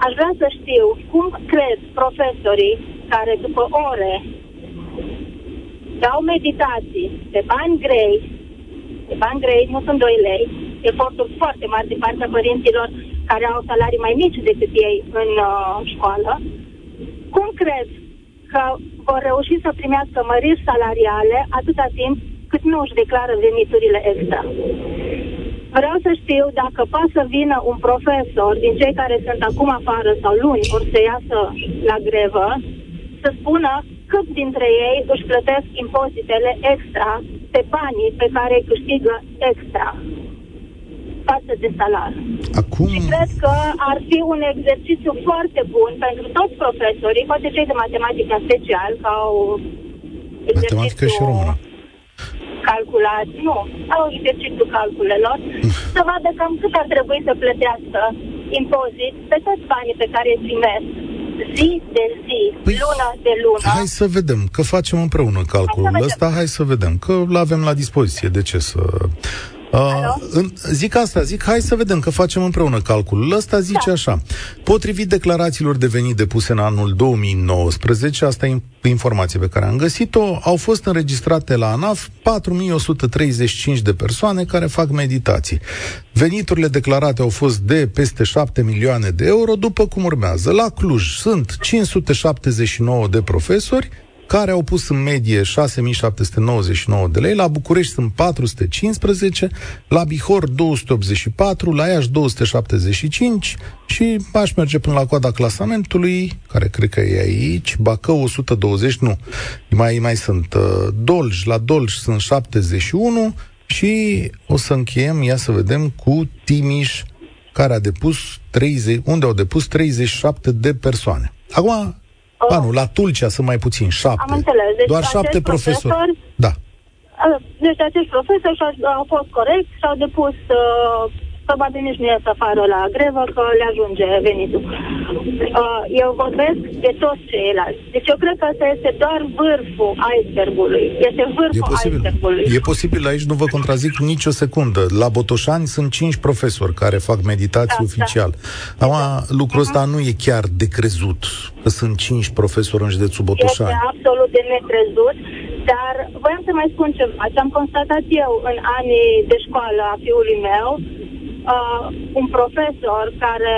aș vrea să știu cum cred profesorii care după ore dau meditații pe bani grei, pe bani grei, nu sunt 2 lei, eforturi foarte mari din partea părinților care au salarii mai mici decât ei în uh, școală, cum cred că vor reuși să primească măriri salariale atâta timp cât nu își declară veniturile extra? Vreau să știu dacă poate să vină un profesor din cei care sunt acum afară sau luni or să iasă la grevă, să spună cât dintre ei își plătesc impozitele extra pe banii pe care îi câștigă extra față de salar. Acum... Și cred că ar fi un exercițiu foarte bun pentru toți profesorii, poate cei de matematică special, ca au Matematică și română. calculat, nu, au exercițiu calculelor, să vadă cam cât ar trebui să plătească impozit pe toți banii pe care îi primesc zi de zi, păi, lună de lună. Hai să vedem, că facem împreună calculul hai ăsta, hai să vedem, că îl avem la dispoziție, de ce să... Uh, în, zic asta, zic, hai să vedem că facem împreună calculul. Ăsta zice da. așa. Potrivit declarațiilor de venit depuse în anul 2019, asta e informație pe care am găsit-o, au fost înregistrate la ANAF 4135 de persoane care fac meditații. Veniturile declarate au fost de peste 7 milioane de euro, după cum urmează. La Cluj sunt 579 de profesori, care au pus în medie 6799 de lei, la București sunt 415, la Bihor 284, la Iași 275 și aș merge până la coada clasamentului, care cred că e aici, Bacău 120, nu, mai, mai sunt uh, Dolj, la Dolj sunt 71 și o să încheiem, ia să vedem, cu Timiș, care a depus 30, unde au depus 37 de persoane. Acum, Oh. Ba nu, la Tulcea sunt mai puțin, șapte. Am înțeles. Deci Doar șapte profesori. profesori. Da. Deci acești profesori au fost corecți și au depus uh, probabil nici nu ies afară la grevă, că le ajunge venitul. Uh, eu vorbesc de toți ceilalți. Deci eu cred că asta este doar vârful icebergului. Este vârful e posibil. icebergului. E posibil, aici nu vă contrazic nicio secundă. La Botoșani sunt cinci profesori care fac meditații da, oficial. Da. Acum, lucrul ăsta uh-huh. nu e chiar de crezut, că sunt cinci profesori în județul Botoșani. Este absolut de necrezut, dar voiam să mai spun ceva. Ce am constatat eu în anii de școală a fiului meu, uh, un profesor care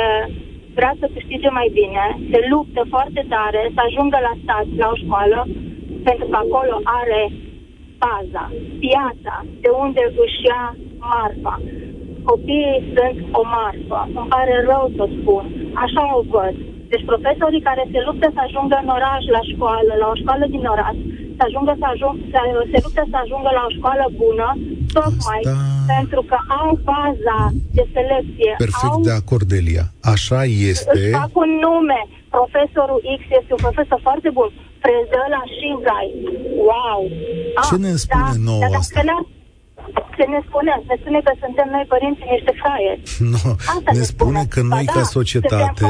vrea să câștige mai bine, se luptă foarte tare să ajungă la stat, la o școală, pentru că acolo are baza, piața, de unde își ia marfa. Copiii sunt o marfă. Îmi pare rău să spun. Așa o văd. Deci profesorii care se luptă să ajungă în oraș la școală, la o școală din oraș, să ajungă să ajung, să, se luptă să ajungă la o școală bună, tocmai Asta... pentru că au baza de selecție. Perfect au... de acord, Delia. Așa este. Își fac un nume. Profesorul X este un profesor foarte bun. Predă la Shingai. Wow! Ce ah, ne spune da, nouă da, asta? ce ne spune? Ne spune că suntem noi părinții niște fraieri. Nu, ne, ne spune, spune că noi ba, ca da, societate...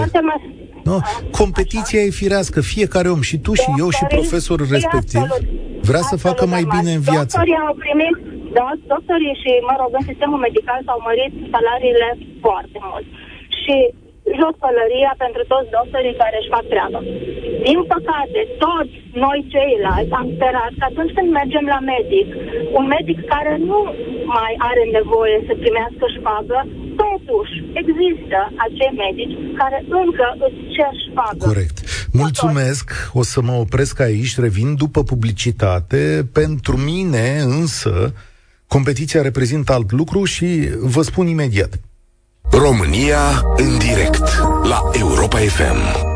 Nu? Competiția e firească, fiecare om, și tu, și eu, și profesorul respectiv, vrea să facă mai bine în viață. Doctorii au primit, da, doctorii și, mă rog, în sistemul medical s-au mărit salariile foarte mult. Și jos pălăria pentru toți doctorii care își fac treabă. Din păcate, toți noi ceilalți am sperat că atunci când mergem la medic, un medic care nu mai are nevoie să primească șpagă, totuși există acei medici care încă îți cer șpagă. Corect. Mulțumesc, o să mă opresc aici, revin după publicitate. Pentru mine însă, competiția reprezintă alt lucru și vă spun imediat. România în direct la Europa FM.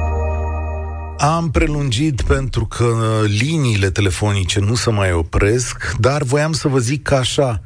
Am prelungit pentru că liniile telefonice nu se mai opresc, dar voiam să vă zic că așa,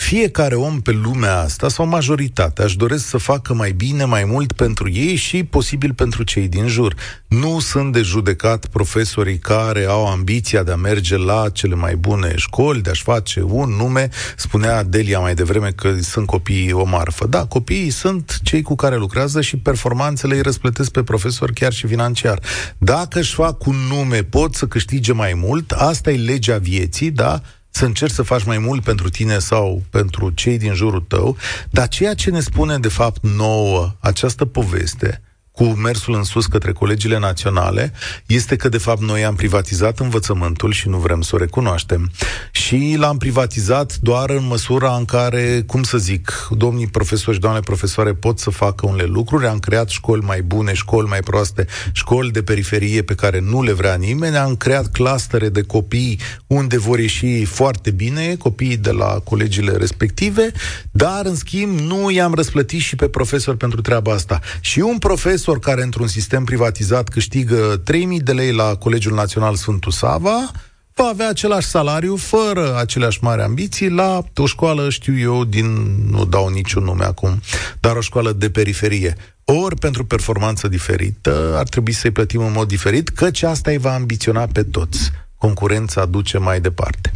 fiecare om pe lumea asta, sau majoritatea, își doresc să facă mai bine, mai mult pentru ei și posibil pentru cei din jur. Nu sunt de judecat profesorii care au ambiția de a merge la cele mai bune școli, de a-și face un nume. Spunea Delia mai devreme că sunt copiii o marfă. Da, copiii sunt cei cu care lucrează și performanțele îi răsplătesc pe profesor chiar și financiar. Dacă își fac un nume, pot să câștige mai mult, asta e legea vieții, da? Să încerci să faci mai mult pentru tine sau pentru cei din jurul tău, dar ceea ce ne spune de fapt nouă această poveste cu mersul în sus către colegiile naționale este că, de fapt, noi am privatizat învățământul și nu vrem să o recunoaștem. Și l-am privatizat doar în măsura în care, cum să zic, domnii profesori și doamne profesoare pot să facă unele lucruri. Am creat școli mai bune, școli mai proaste, școli de periferie pe care nu le vrea nimeni. Am creat clustere de copii unde vor ieși foarte bine copiii de la colegiile respective, dar, în schimb, nu i-am răsplătit și pe profesori pentru treaba asta. Și un profesor profesor care într-un sistem privatizat câștigă 3.000 de lei la Colegiul Național Sfântul Sava, va avea același salariu, fără aceleași mari ambiții, la o școală, știu eu, din, nu dau niciun nume acum, dar o școală de periferie. Ori pentru performanță diferită ar trebui să-i plătim în mod diferit, căci asta îi va ambiționa pe toți. Concurența duce mai departe.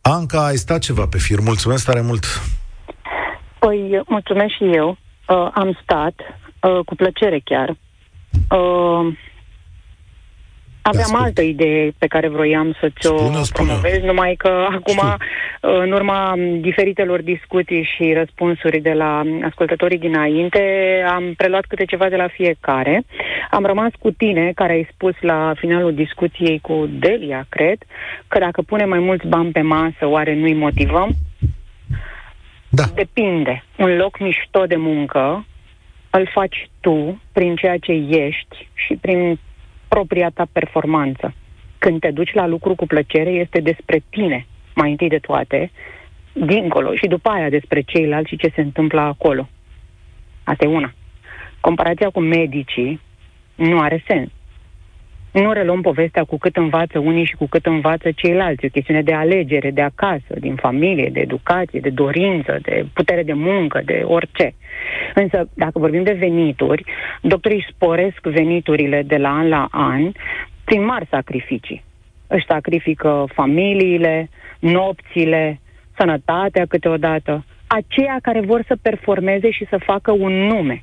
Anca, ai stat ceva pe fir. Mulțumesc tare mult! Păi, mulțumesc și eu. Uh, am stat, uh, cu plăcere chiar. Uh, Aveam altă idee pe care vroiam să ți-o spune, promovez, spune. numai că acum, Știu. în urma diferitelor discuții și răspunsuri de la ascultătorii dinainte, am preluat câte ceva de la fiecare. Am rămas cu tine, care ai spus la finalul discuției cu Delia, cred, că dacă punem mai mulți bani pe masă, oare nu-i motivăm? Da. Depinde. Un loc mișto de muncă îl faci tu prin ceea ce ești și prin propria ta performanță. Când te duci la lucru cu plăcere, este despre tine, mai întâi de toate, dincolo și după aia despre ceilalți și ce se întâmplă acolo. Asta e una. Comparația cu medicii nu are sens nu reluăm povestea cu cât învață unii și cu cât învață ceilalți. E o chestiune de alegere, de acasă, din familie, de educație, de dorință, de putere de muncă, de orice. Însă, dacă vorbim de venituri, doctorii sporesc veniturile de la an la an prin mari sacrificii. Își sacrifică familiile, nopțile, sănătatea câteodată, aceia care vor să performeze și să facă un nume.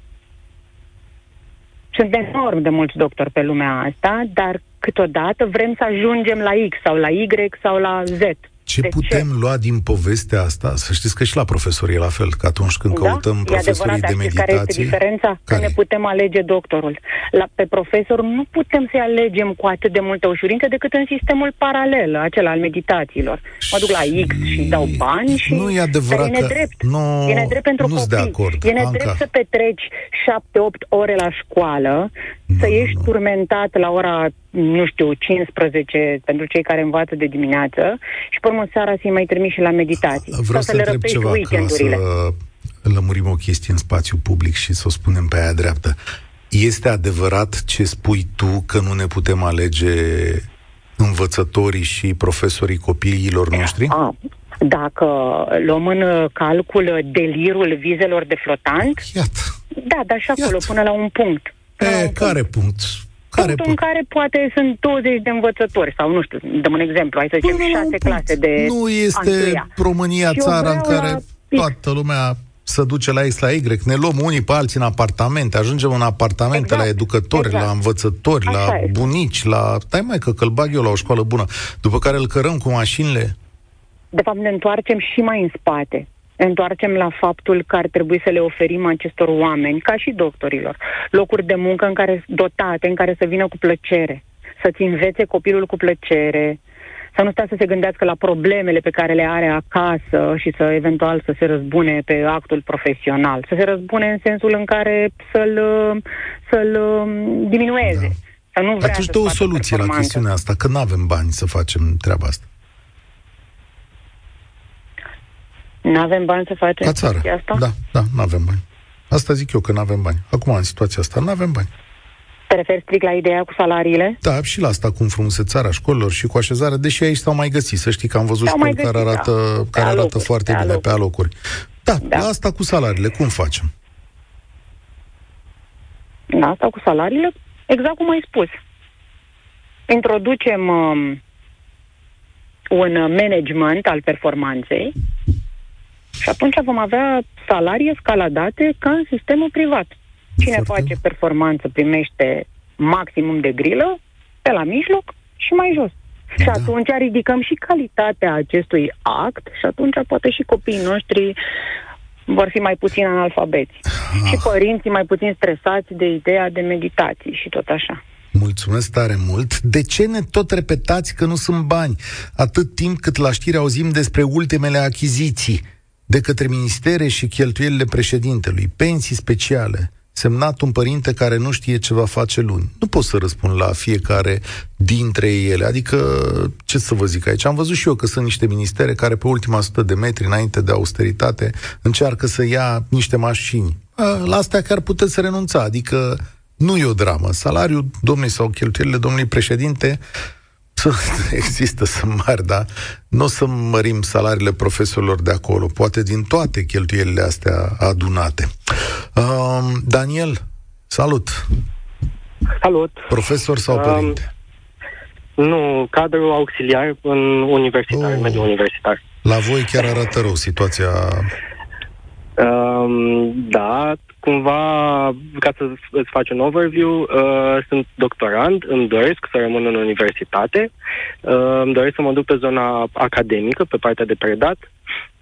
Sunt enorm de mulți doctori pe lumea asta, dar câteodată vrem să ajungem la X sau la Y sau la Z. Ce de putem ce? lua din povestea asta? Să știți că și la profesori e la fel, că atunci când da? căutăm profesorii de meditație... care este diferența? Care? Că ne putem alege doctorul. La, pe profesor nu putem să-i alegem cu atât de multă ușurință decât în sistemul paralel, acela al meditațiilor. Mă duc la X și dau bani și... Nu e adevărat e nedrept. Că... Nu, e nedrept pentru copii. De acord. E nedrept Anca. să petreci 7-8 ore la școală, nu, să ești nu. turmentat la ora nu știu, 15 pentru cei care învață de dimineață și pe urmă seara să-i mai trimiți și la meditații. Vreau să, să le întreb ceva, ca să lămurim o chestie în spațiu public și să o spunem pe aia dreaptă. Este adevărat ce spui tu că nu ne putem alege învățătorii și profesorii copiilor noștri? A, dacă luăm în calcul delirul vizelor de flotant, Iată. da, dar și acolo, Iată. până la un punct. E, care punct? Care punctul în care poate sunt 20 de învățători sau nu știu, dăm un exemplu, hai să zicem 6 clase de Nu este Antuia. România țara în care toată lumea să duce la X la Y, ne luăm unii pe alții în apartamente, ajungem în apartamente exact, la educători, exact. la învățători, Așa la este. bunici, la... Stai mai că îl bag eu la o școală bună, după care îl cărăm cu mașinile. De fapt, ne întoarcem și mai în spate întoarcem la faptul că ar trebui să le oferim acestor oameni, ca și doctorilor, locuri de muncă în care dotate, în care să vină cu plăcere, să-ți învețe copilul cu plăcere, să nu stea să se gândească la problemele pe care le are acasă și să eventual să se răzbune pe actul profesional, să se răzbune în sensul în care să-l, să-l um, diminueze. Da. Să nu vrea Atunci dă o soluție la chestiunea asta, că nu avem bani să facem treaba asta. Nu avem bani să facem La țară. asta? Da, da, nu avem bani. Asta zic eu, că nu avem bani. Acum, în situația asta, nu avem bani. Te referi strict la ideea cu salariile? Da, și la asta cu înfrumusețarea școlilor și cu așezarea, deși aici s-au mai găsit. Să știi că am văzut școli care da. arată, da. care arată alocuri, foarte bine alocuri. pe alocuri. Da, da, la asta cu salariile, cum facem? La asta cu salariile, exact cum ai spus. Introducem um, un management al performanței și atunci vom avea salarii escaladate ca în sistemul privat. Cine Foarte. face performanță primește maximum de grilă, pe la mijloc și mai jos. Da. Și atunci ridicăm și calitatea acestui act și atunci poate și copiii noștri vor fi mai puțin analfabeți. Ah. Și părinții mai puțin stresați de ideea de meditații și tot așa. Mulțumesc tare mult. De ce ne tot repetați că nu sunt bani? Atât timp cât la știri auzim despre ultimele achiziții de către ministere și cheltuielile președintelui, pensii speciale, semnat un părinte care nu știe ce va face luni. Nu pot să răspund la fiecare dintre ele. Adică, ce să vă zic aici? Am văzut și eu că sunt niște ministere care pe ultima sută de metri înainte de austeritate încearcă să ia niște mașini. La astea chiar puteți să renunța. Adică nu e o dramă. Salariul domnului sau cheltuielile domnului președinte să există să mari, da? Nu o să mărim salariile profesorilor de acolo, poate din toate cheltuielile astea adunate. Uh, Daniel, salut! Salut! Profesor sau părinte? Uh, nu, cadru auxiliar în universitar, oh. în mediul universitar. La voi chiar arată rău situația Um, da, cumva, ca să îți faci un overview, uh, sunt doctorand, îmi doresc să rămân în universitate, uh, îmi doresc să mă duc pe zona academică, pe partea de predat,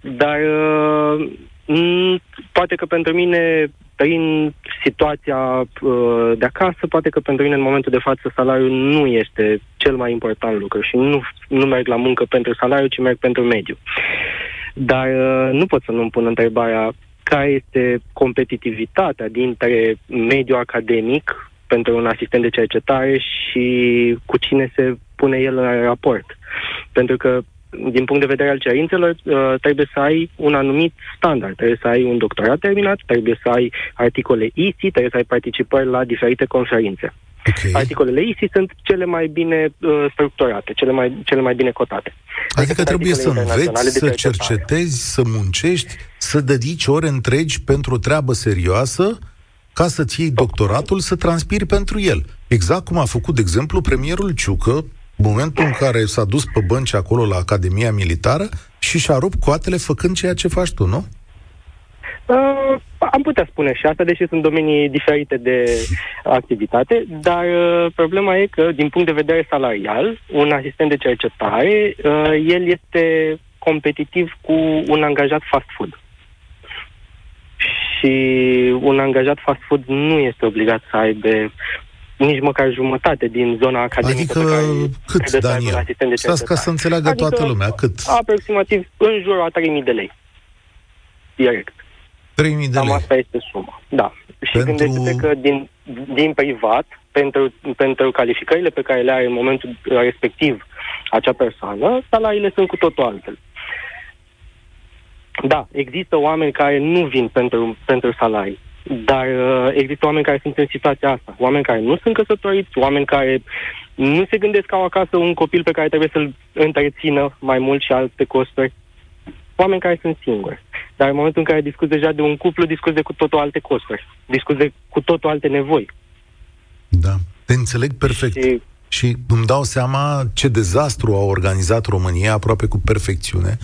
dar uh, m- poate că pentru mine, prin situația uh, de acasă, poate că pentru mine în momentul de față salariul nu este cel mai important lucru și nu, nu merg la muncă pentru salariu, ci merg pentru mediu. Dar uh, nu pot să nu-mi pun întrebarea care este competitivitatea dintre mediul academic pentru un asistent de cercetare și cu cine se pune el în raport. Pentru că din punct de vedere al cerințelor, uh, trebuie să ai un anumit standard, trebuie să ai un doctorat terminat, trebuie să ai articole ICI, trebuie să ai participări la diferite conferințe. Okay. Articolele ICI sunt cele mai bine uh, structurate, cele mai, cele mai bine cotate. Adică, adică trebuie să înveți, să cercetezi, să muncești, să dedici ore întregi pentru o treabă serioasă, ca să-ți iei doctoratul, să transpiri pentru el. Exact cum a făcut, de exemplu, premierul Ciucă, momentul în care s-a dus pe bănci acolo la Academia Militară și și-a rupt coatele făcând ceea ce faci tu, nu? Uh, am putea spune și asta, deși sunt domenii diferite de activitate, dar uh, problema e că, din punct de vedere salarial, un asistent de cercetare, uh, el este competitiv cu un angajat fast food. Și un angajat fast food nu este obligat să aibă nici măcar jumătate din zona academică adică pe care cât, Daniel? Să asistent de cercetare. ca să înțeleagă adică toată lumea, cât? Aproximativ în jurul a 3.000 de lei. Direct. 3.000 de lei. asta este suma, da. Și pentru... gândește că din, din privat, pentru, pentru calificările pe care le are în momentul respectiv acea persoană, salariile sunt cu totul altele. Da, există oameni care nu vin pentru, pentru salarii, dar uh, există oameni care sunt în situația asta. Oameni care nu sunt căsătoriți, oameni care nu se gândesc că au acasă un copil pe care trebuie să-l întrețină mai mult și alte costuri. Oameni care sunt singuri. Dar în momentul în care discuți deja de un cuplu, discuți de cu totul alte costuri. Discuți de cu totul alte nevoi. Da, te înțeleg perfect. Și, și îmi dau seama ce dezastru a organizat România aproape cu perfecțiune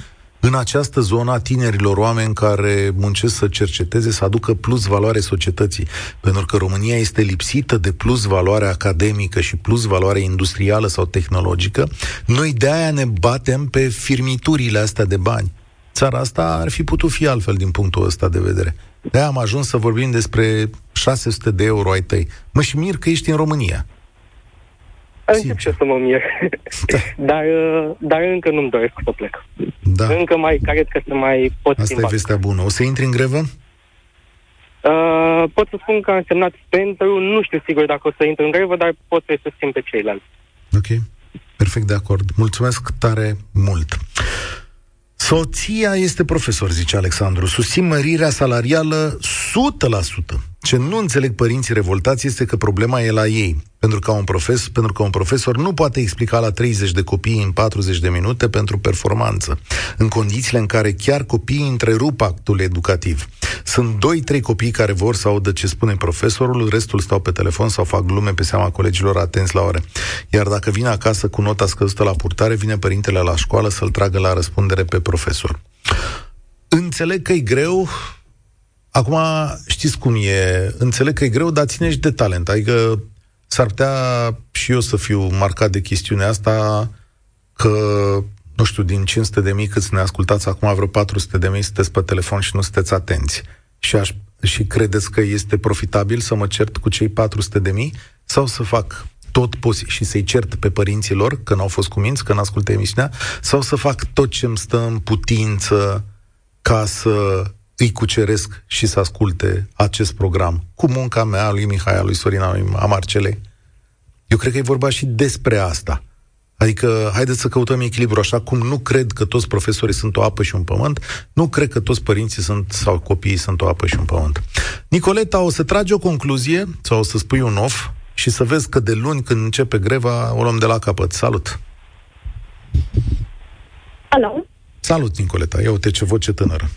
în această zonă a tinerilor oameni care muncesc să cerceteze, să aducă plus valoare societății. Pentru că România este lipsită de plus valoare academică și plus valoare industrială sau tehnologică, noi de aia ne batem pe firmiturile astea de bani țara asta ar fi putut fi altfel din punctul ăsta de vedere. de am ajuns să vorbim despre 600 de euro ai tăi. Mă și mir că ești în România. Încep și să mă mir. Da. dar, uh, dar încă nu-mi doresc să plec. Da. Încă mai, cred că să mai pot Asta schimba. e vestea bună. O să intri în grevă? Uh, pot să spun că am semnat pentru, nu știu sigur dacă o să intru în grevă, dar pot să susțin pe ceilalți. Ok, perfect de acord. Mulțumesc tare mult. Soția este profesor, zice Alexandru. Susțin mărirea salarială 100%. Ce nu înțeleg părinții revoltați este că problema e la ei. Pentru că, un profesor, pentru că un profesor nu poate explica la 30 de copii în 40 de minute pentru performanță, în condițiile în care chiar copiii întrerup actul educativ. Sunt 2-3 copii care vor să audă ce spune profesorul, restul stau pe telefon sau fac glume pe seama colegilor atenți la ore. Iar dacă vine acasă cu nota scăzută la purtare, vine părintele la școală să-l tragă la răspundere pe profesor. Înțeleg că e greu, Acum, știți cum e, înțeleg că e greu, dar ține și de talent. Adică s-ar putea și eu să fiu marcat de chestiunea asta, că, nu știu, din 500 de mii câți ne ascultați acum, vreo 400 de mii sunteți pe telefon și nu sunteți atenți. Și, aș, și credeți că este profitabil să mă cert cu cei 400 de mii sau să fac tot posibil și să-i cert pe părinții lor că n-au fost cuminți, că n-ascultă emisiunea, sau să fac tot ce îmi stă în putință ca să îi cuceresc și să asculte acest program cu munca mea, lui Mihai, a lui Sorina, a Marcelei. Eu cred că e vorba și despre asta. Adică, haideți să căutăm echilibru, așa cum nu cred că toți profesorii sunt o apă și un pământ, nu cred că toți părinții sunt, sau copiii sunt o apă și un pământ. Nicoleta, o să tragi o concluzie, sau o să spui un off, și să vezi că de luni, când începe greva, o luăm de la capăt. Salut! Alo! Salut, Nicoleta! Ia uite ce voce tânără.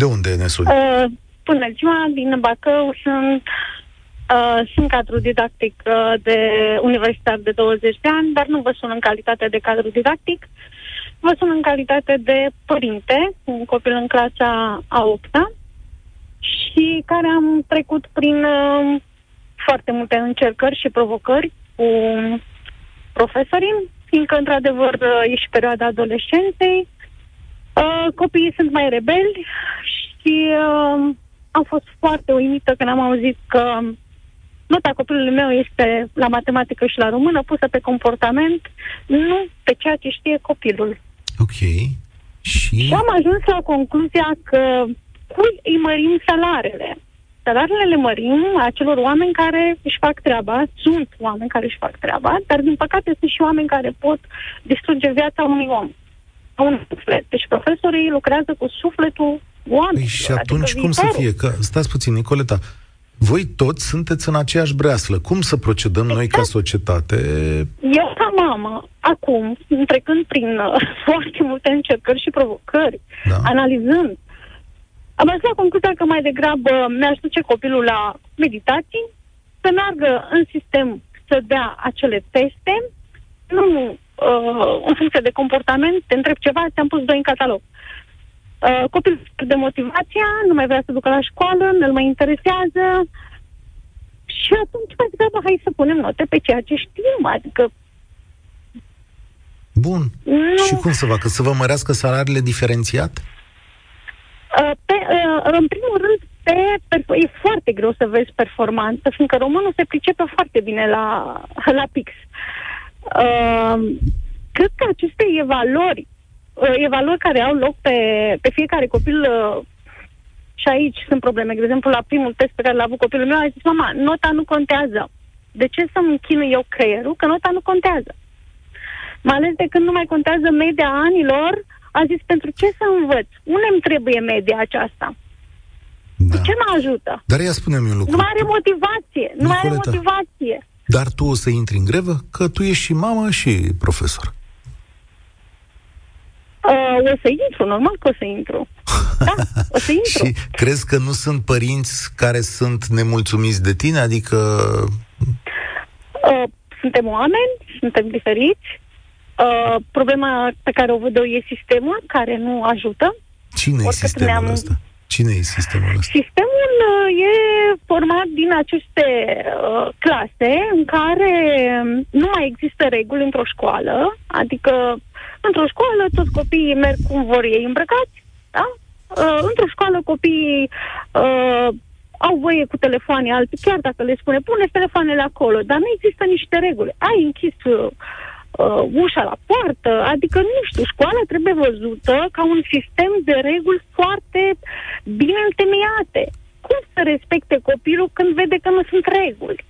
De unde ne suni? Uh, bună ziua, din Bacău. Sunt, uh, sunt cadru didactic uh, de universitar de 20 de ani, dar nu vă sun în calitate de cadru didactic. Vă sun în calitate de părinte, un copil în clasa a 8 și care am trecut prin uh, foarte multe încercări și provocări cu profesorii, fiindcă, într-adevăr, uh, e și perioada adolescenței, Uh, copiii sunt mai rebeli și uh, am fost foarte uimită când am auzit că nota copilului meu este la matematică și la română pusă pe comportament, nu pe ceea ce știe copilul. Ok. Și, și am ajuns la concluzia că cui îi mărim salariile? Salariile le mărim acelor oameni care își fac treaba, sunt oameni care își fac treaba, dar din păcate sunt și oameni care pot distruge viața unui om un suflet. Deci profesorii lucrează cu sufletul oamenilor. Păi și atunci adică cum viitorul. să fie? Că, stați puțin, Nicoleta, voi toți sunteți în aceeași breaslă. Cum să procedăm exact. noi ca exact. societate? Eu, ca mamă, acum, trecând prin uh, foarte multe încercări și provocări, da. analizând, am ajuns la concluzia că mai degrabă mi-aș duce copilul la meditații, să meargă în sistem să dea acele teste, nu uh, în funcție de comportament, te întreb ceva, ți-am pus doi în catalog. Uh, copilul de motivația, nu mai vrea să ducă la școală, nu-l mai interesează și atunci mai degrabă hai să punem note pe ceea ce știm, adică Bun. Nu. Și cum să facă? Să vă mărească salariile diferențiat? Uh, pe, uh, în primul rând, pe, e foarte greu să vezi performanță, fiindcă românul se pricepe foarte bine la, la pix. Uh, cred că aceste evaluări, uh, evaluări care au loc pe, pe fiecare copil, uh, și aici sunt probleme. De exemplu, la primul test pe care l-a avut copilul meu, a zis, mama, nota nu contează. De ce să-mi chinui eu creierul? Că nota nu contează. Mai ales de când nu mai contează media anilor, a zis, pentru ce să învăț? Unde îmi trebuie media aceasta? Da. Ce mă ajută? Dar ea spune-mi un lucru. Nu mai are motivație. Nu mai are motivație. Dar tu o să intri în grevă? Că tu ești și mamă și profesor. Uh, o să intru, normal că o să intru. Da, o să intru. și crezi că nu sunt părinți care sunt nemulțumiți de tine? Adică... Uh, suntem oameni, suntem diferiți. Uh, problema pe care o văd eu e sistemul care nu ajută. Cine e sistemul ăsta? Cine e sistemul ăsta? Sistemul uh, e format din aceste uh, clase în care nu mai există reguli într-o școală, adică într-o școală toți copiii merg cum vor ei îmbrăcați, da? Uh, într-o școală copiii uh, au voie cu telefoane alte, chiar dacă le spune, pune telefoanele acolo, dar nu există niște reguli. Ai închis uh, uh, ușa la poartă, adică, nu știu, școala trebuie văzută ca un sistem de reguli foarte bine întemeiate. Cum să respecte copilul când vede că nu sunt reguli?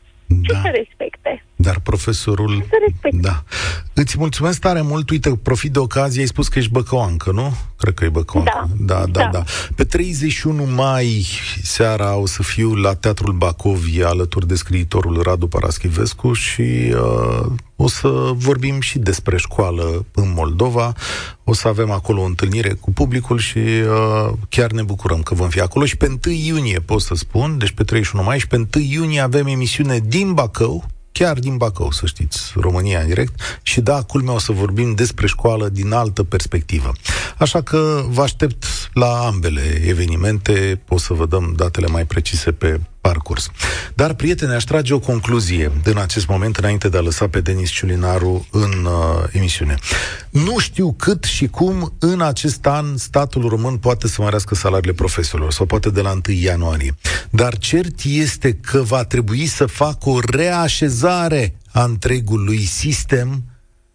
Ce da. să respecte? Dar profesorul... Ce să respecte? Da. Îți mulțumesc tare mult. Uite, profit de ocazie, ai spus că ești băcăoancă, nu? Cred că e băcăoancă. Da. Da, da, Da. da. Pe 31 mai seara o să fiu la Teatrul Bacovi alături de scriitorul Radu Paraschivescu și uh, o să vorbim și despre școală în Moldova. O să avem acolo o întâlnire cu publicul și uh, chiar ne bucurăm că vom fi acolo. Și pe 1 iunie, pot să spun, deci pe 31 mai și pe 1 iunie avem emisiune din Bacău, chiar din Bacău, să știți, România în direct. Și da, culmea o să vorbim despre școală din altă perspectivă. Așa că vă aștept la ambele evenimente, o să vă dăm datele mai precise pe parcurs. Dar, prieteni, aș trage o concluzie în acest moment, înainte de a lăsa pe Denis Ciulinaru în uh, emisiune. Nu știu cât și cum în acest an statul român poate să mărească salariile profesorilor, sau poate de la 1 ianuarie. Dar cert este că va trebui să facă o reașezare a întregului sistem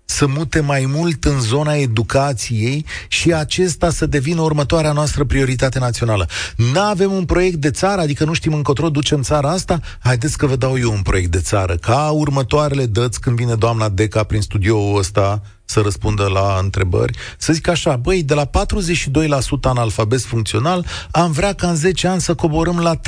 să mute mai mult în zona educației și acesta să devină următoarea noastră prioritate națională. Nu avem un proiect de țară, adică nu știm încotro ducem țara asta? Haideți că vă dau eu un proiect de țară. Ca următoarele dăți când vine doamna Deca prin studioul ăsta să răspundă la întrebări, să zic așa, băi, de la 42% analfabet funcțional, am vrea ca în 10 ani să coborâm la 32%.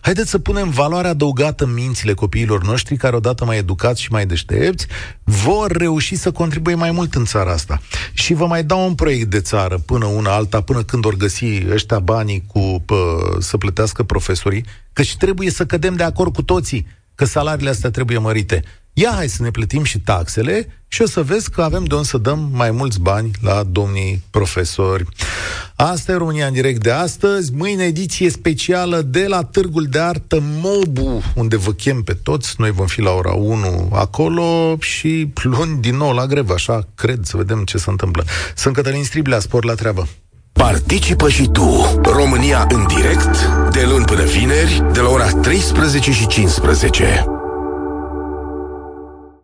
Haideți să punem valoarea adăugată în mințile copiilor noștri, care odată mai educați și mai deștepți, vor reuși să contribuie mai mult în țara asta. Și vă mai dau un proiect de țară până una alta, până când or găsi ăștia banii cu pă, să plătească profesorii, că și trebuie să cădem de acord cu toții că salariile astea trebuie mărite. Ia hai să ne plătim și taxele și o să vezi că avem de unde să dăm mai mulți bani la domnii profesori. Asta e România în direct de astăzi. Mâine ediție specială de la Târgul de Artă Mobu, unde vă chem pe toți. Noi vom fi la ora 1 acolo și luni din nou la grevă, așa cred, să vedem ce se întâmplă. Sunt Cătălin Striblea, spor la treabă. Participă și tu, România în direct, de luni până vineri, de la ora 13 și 15.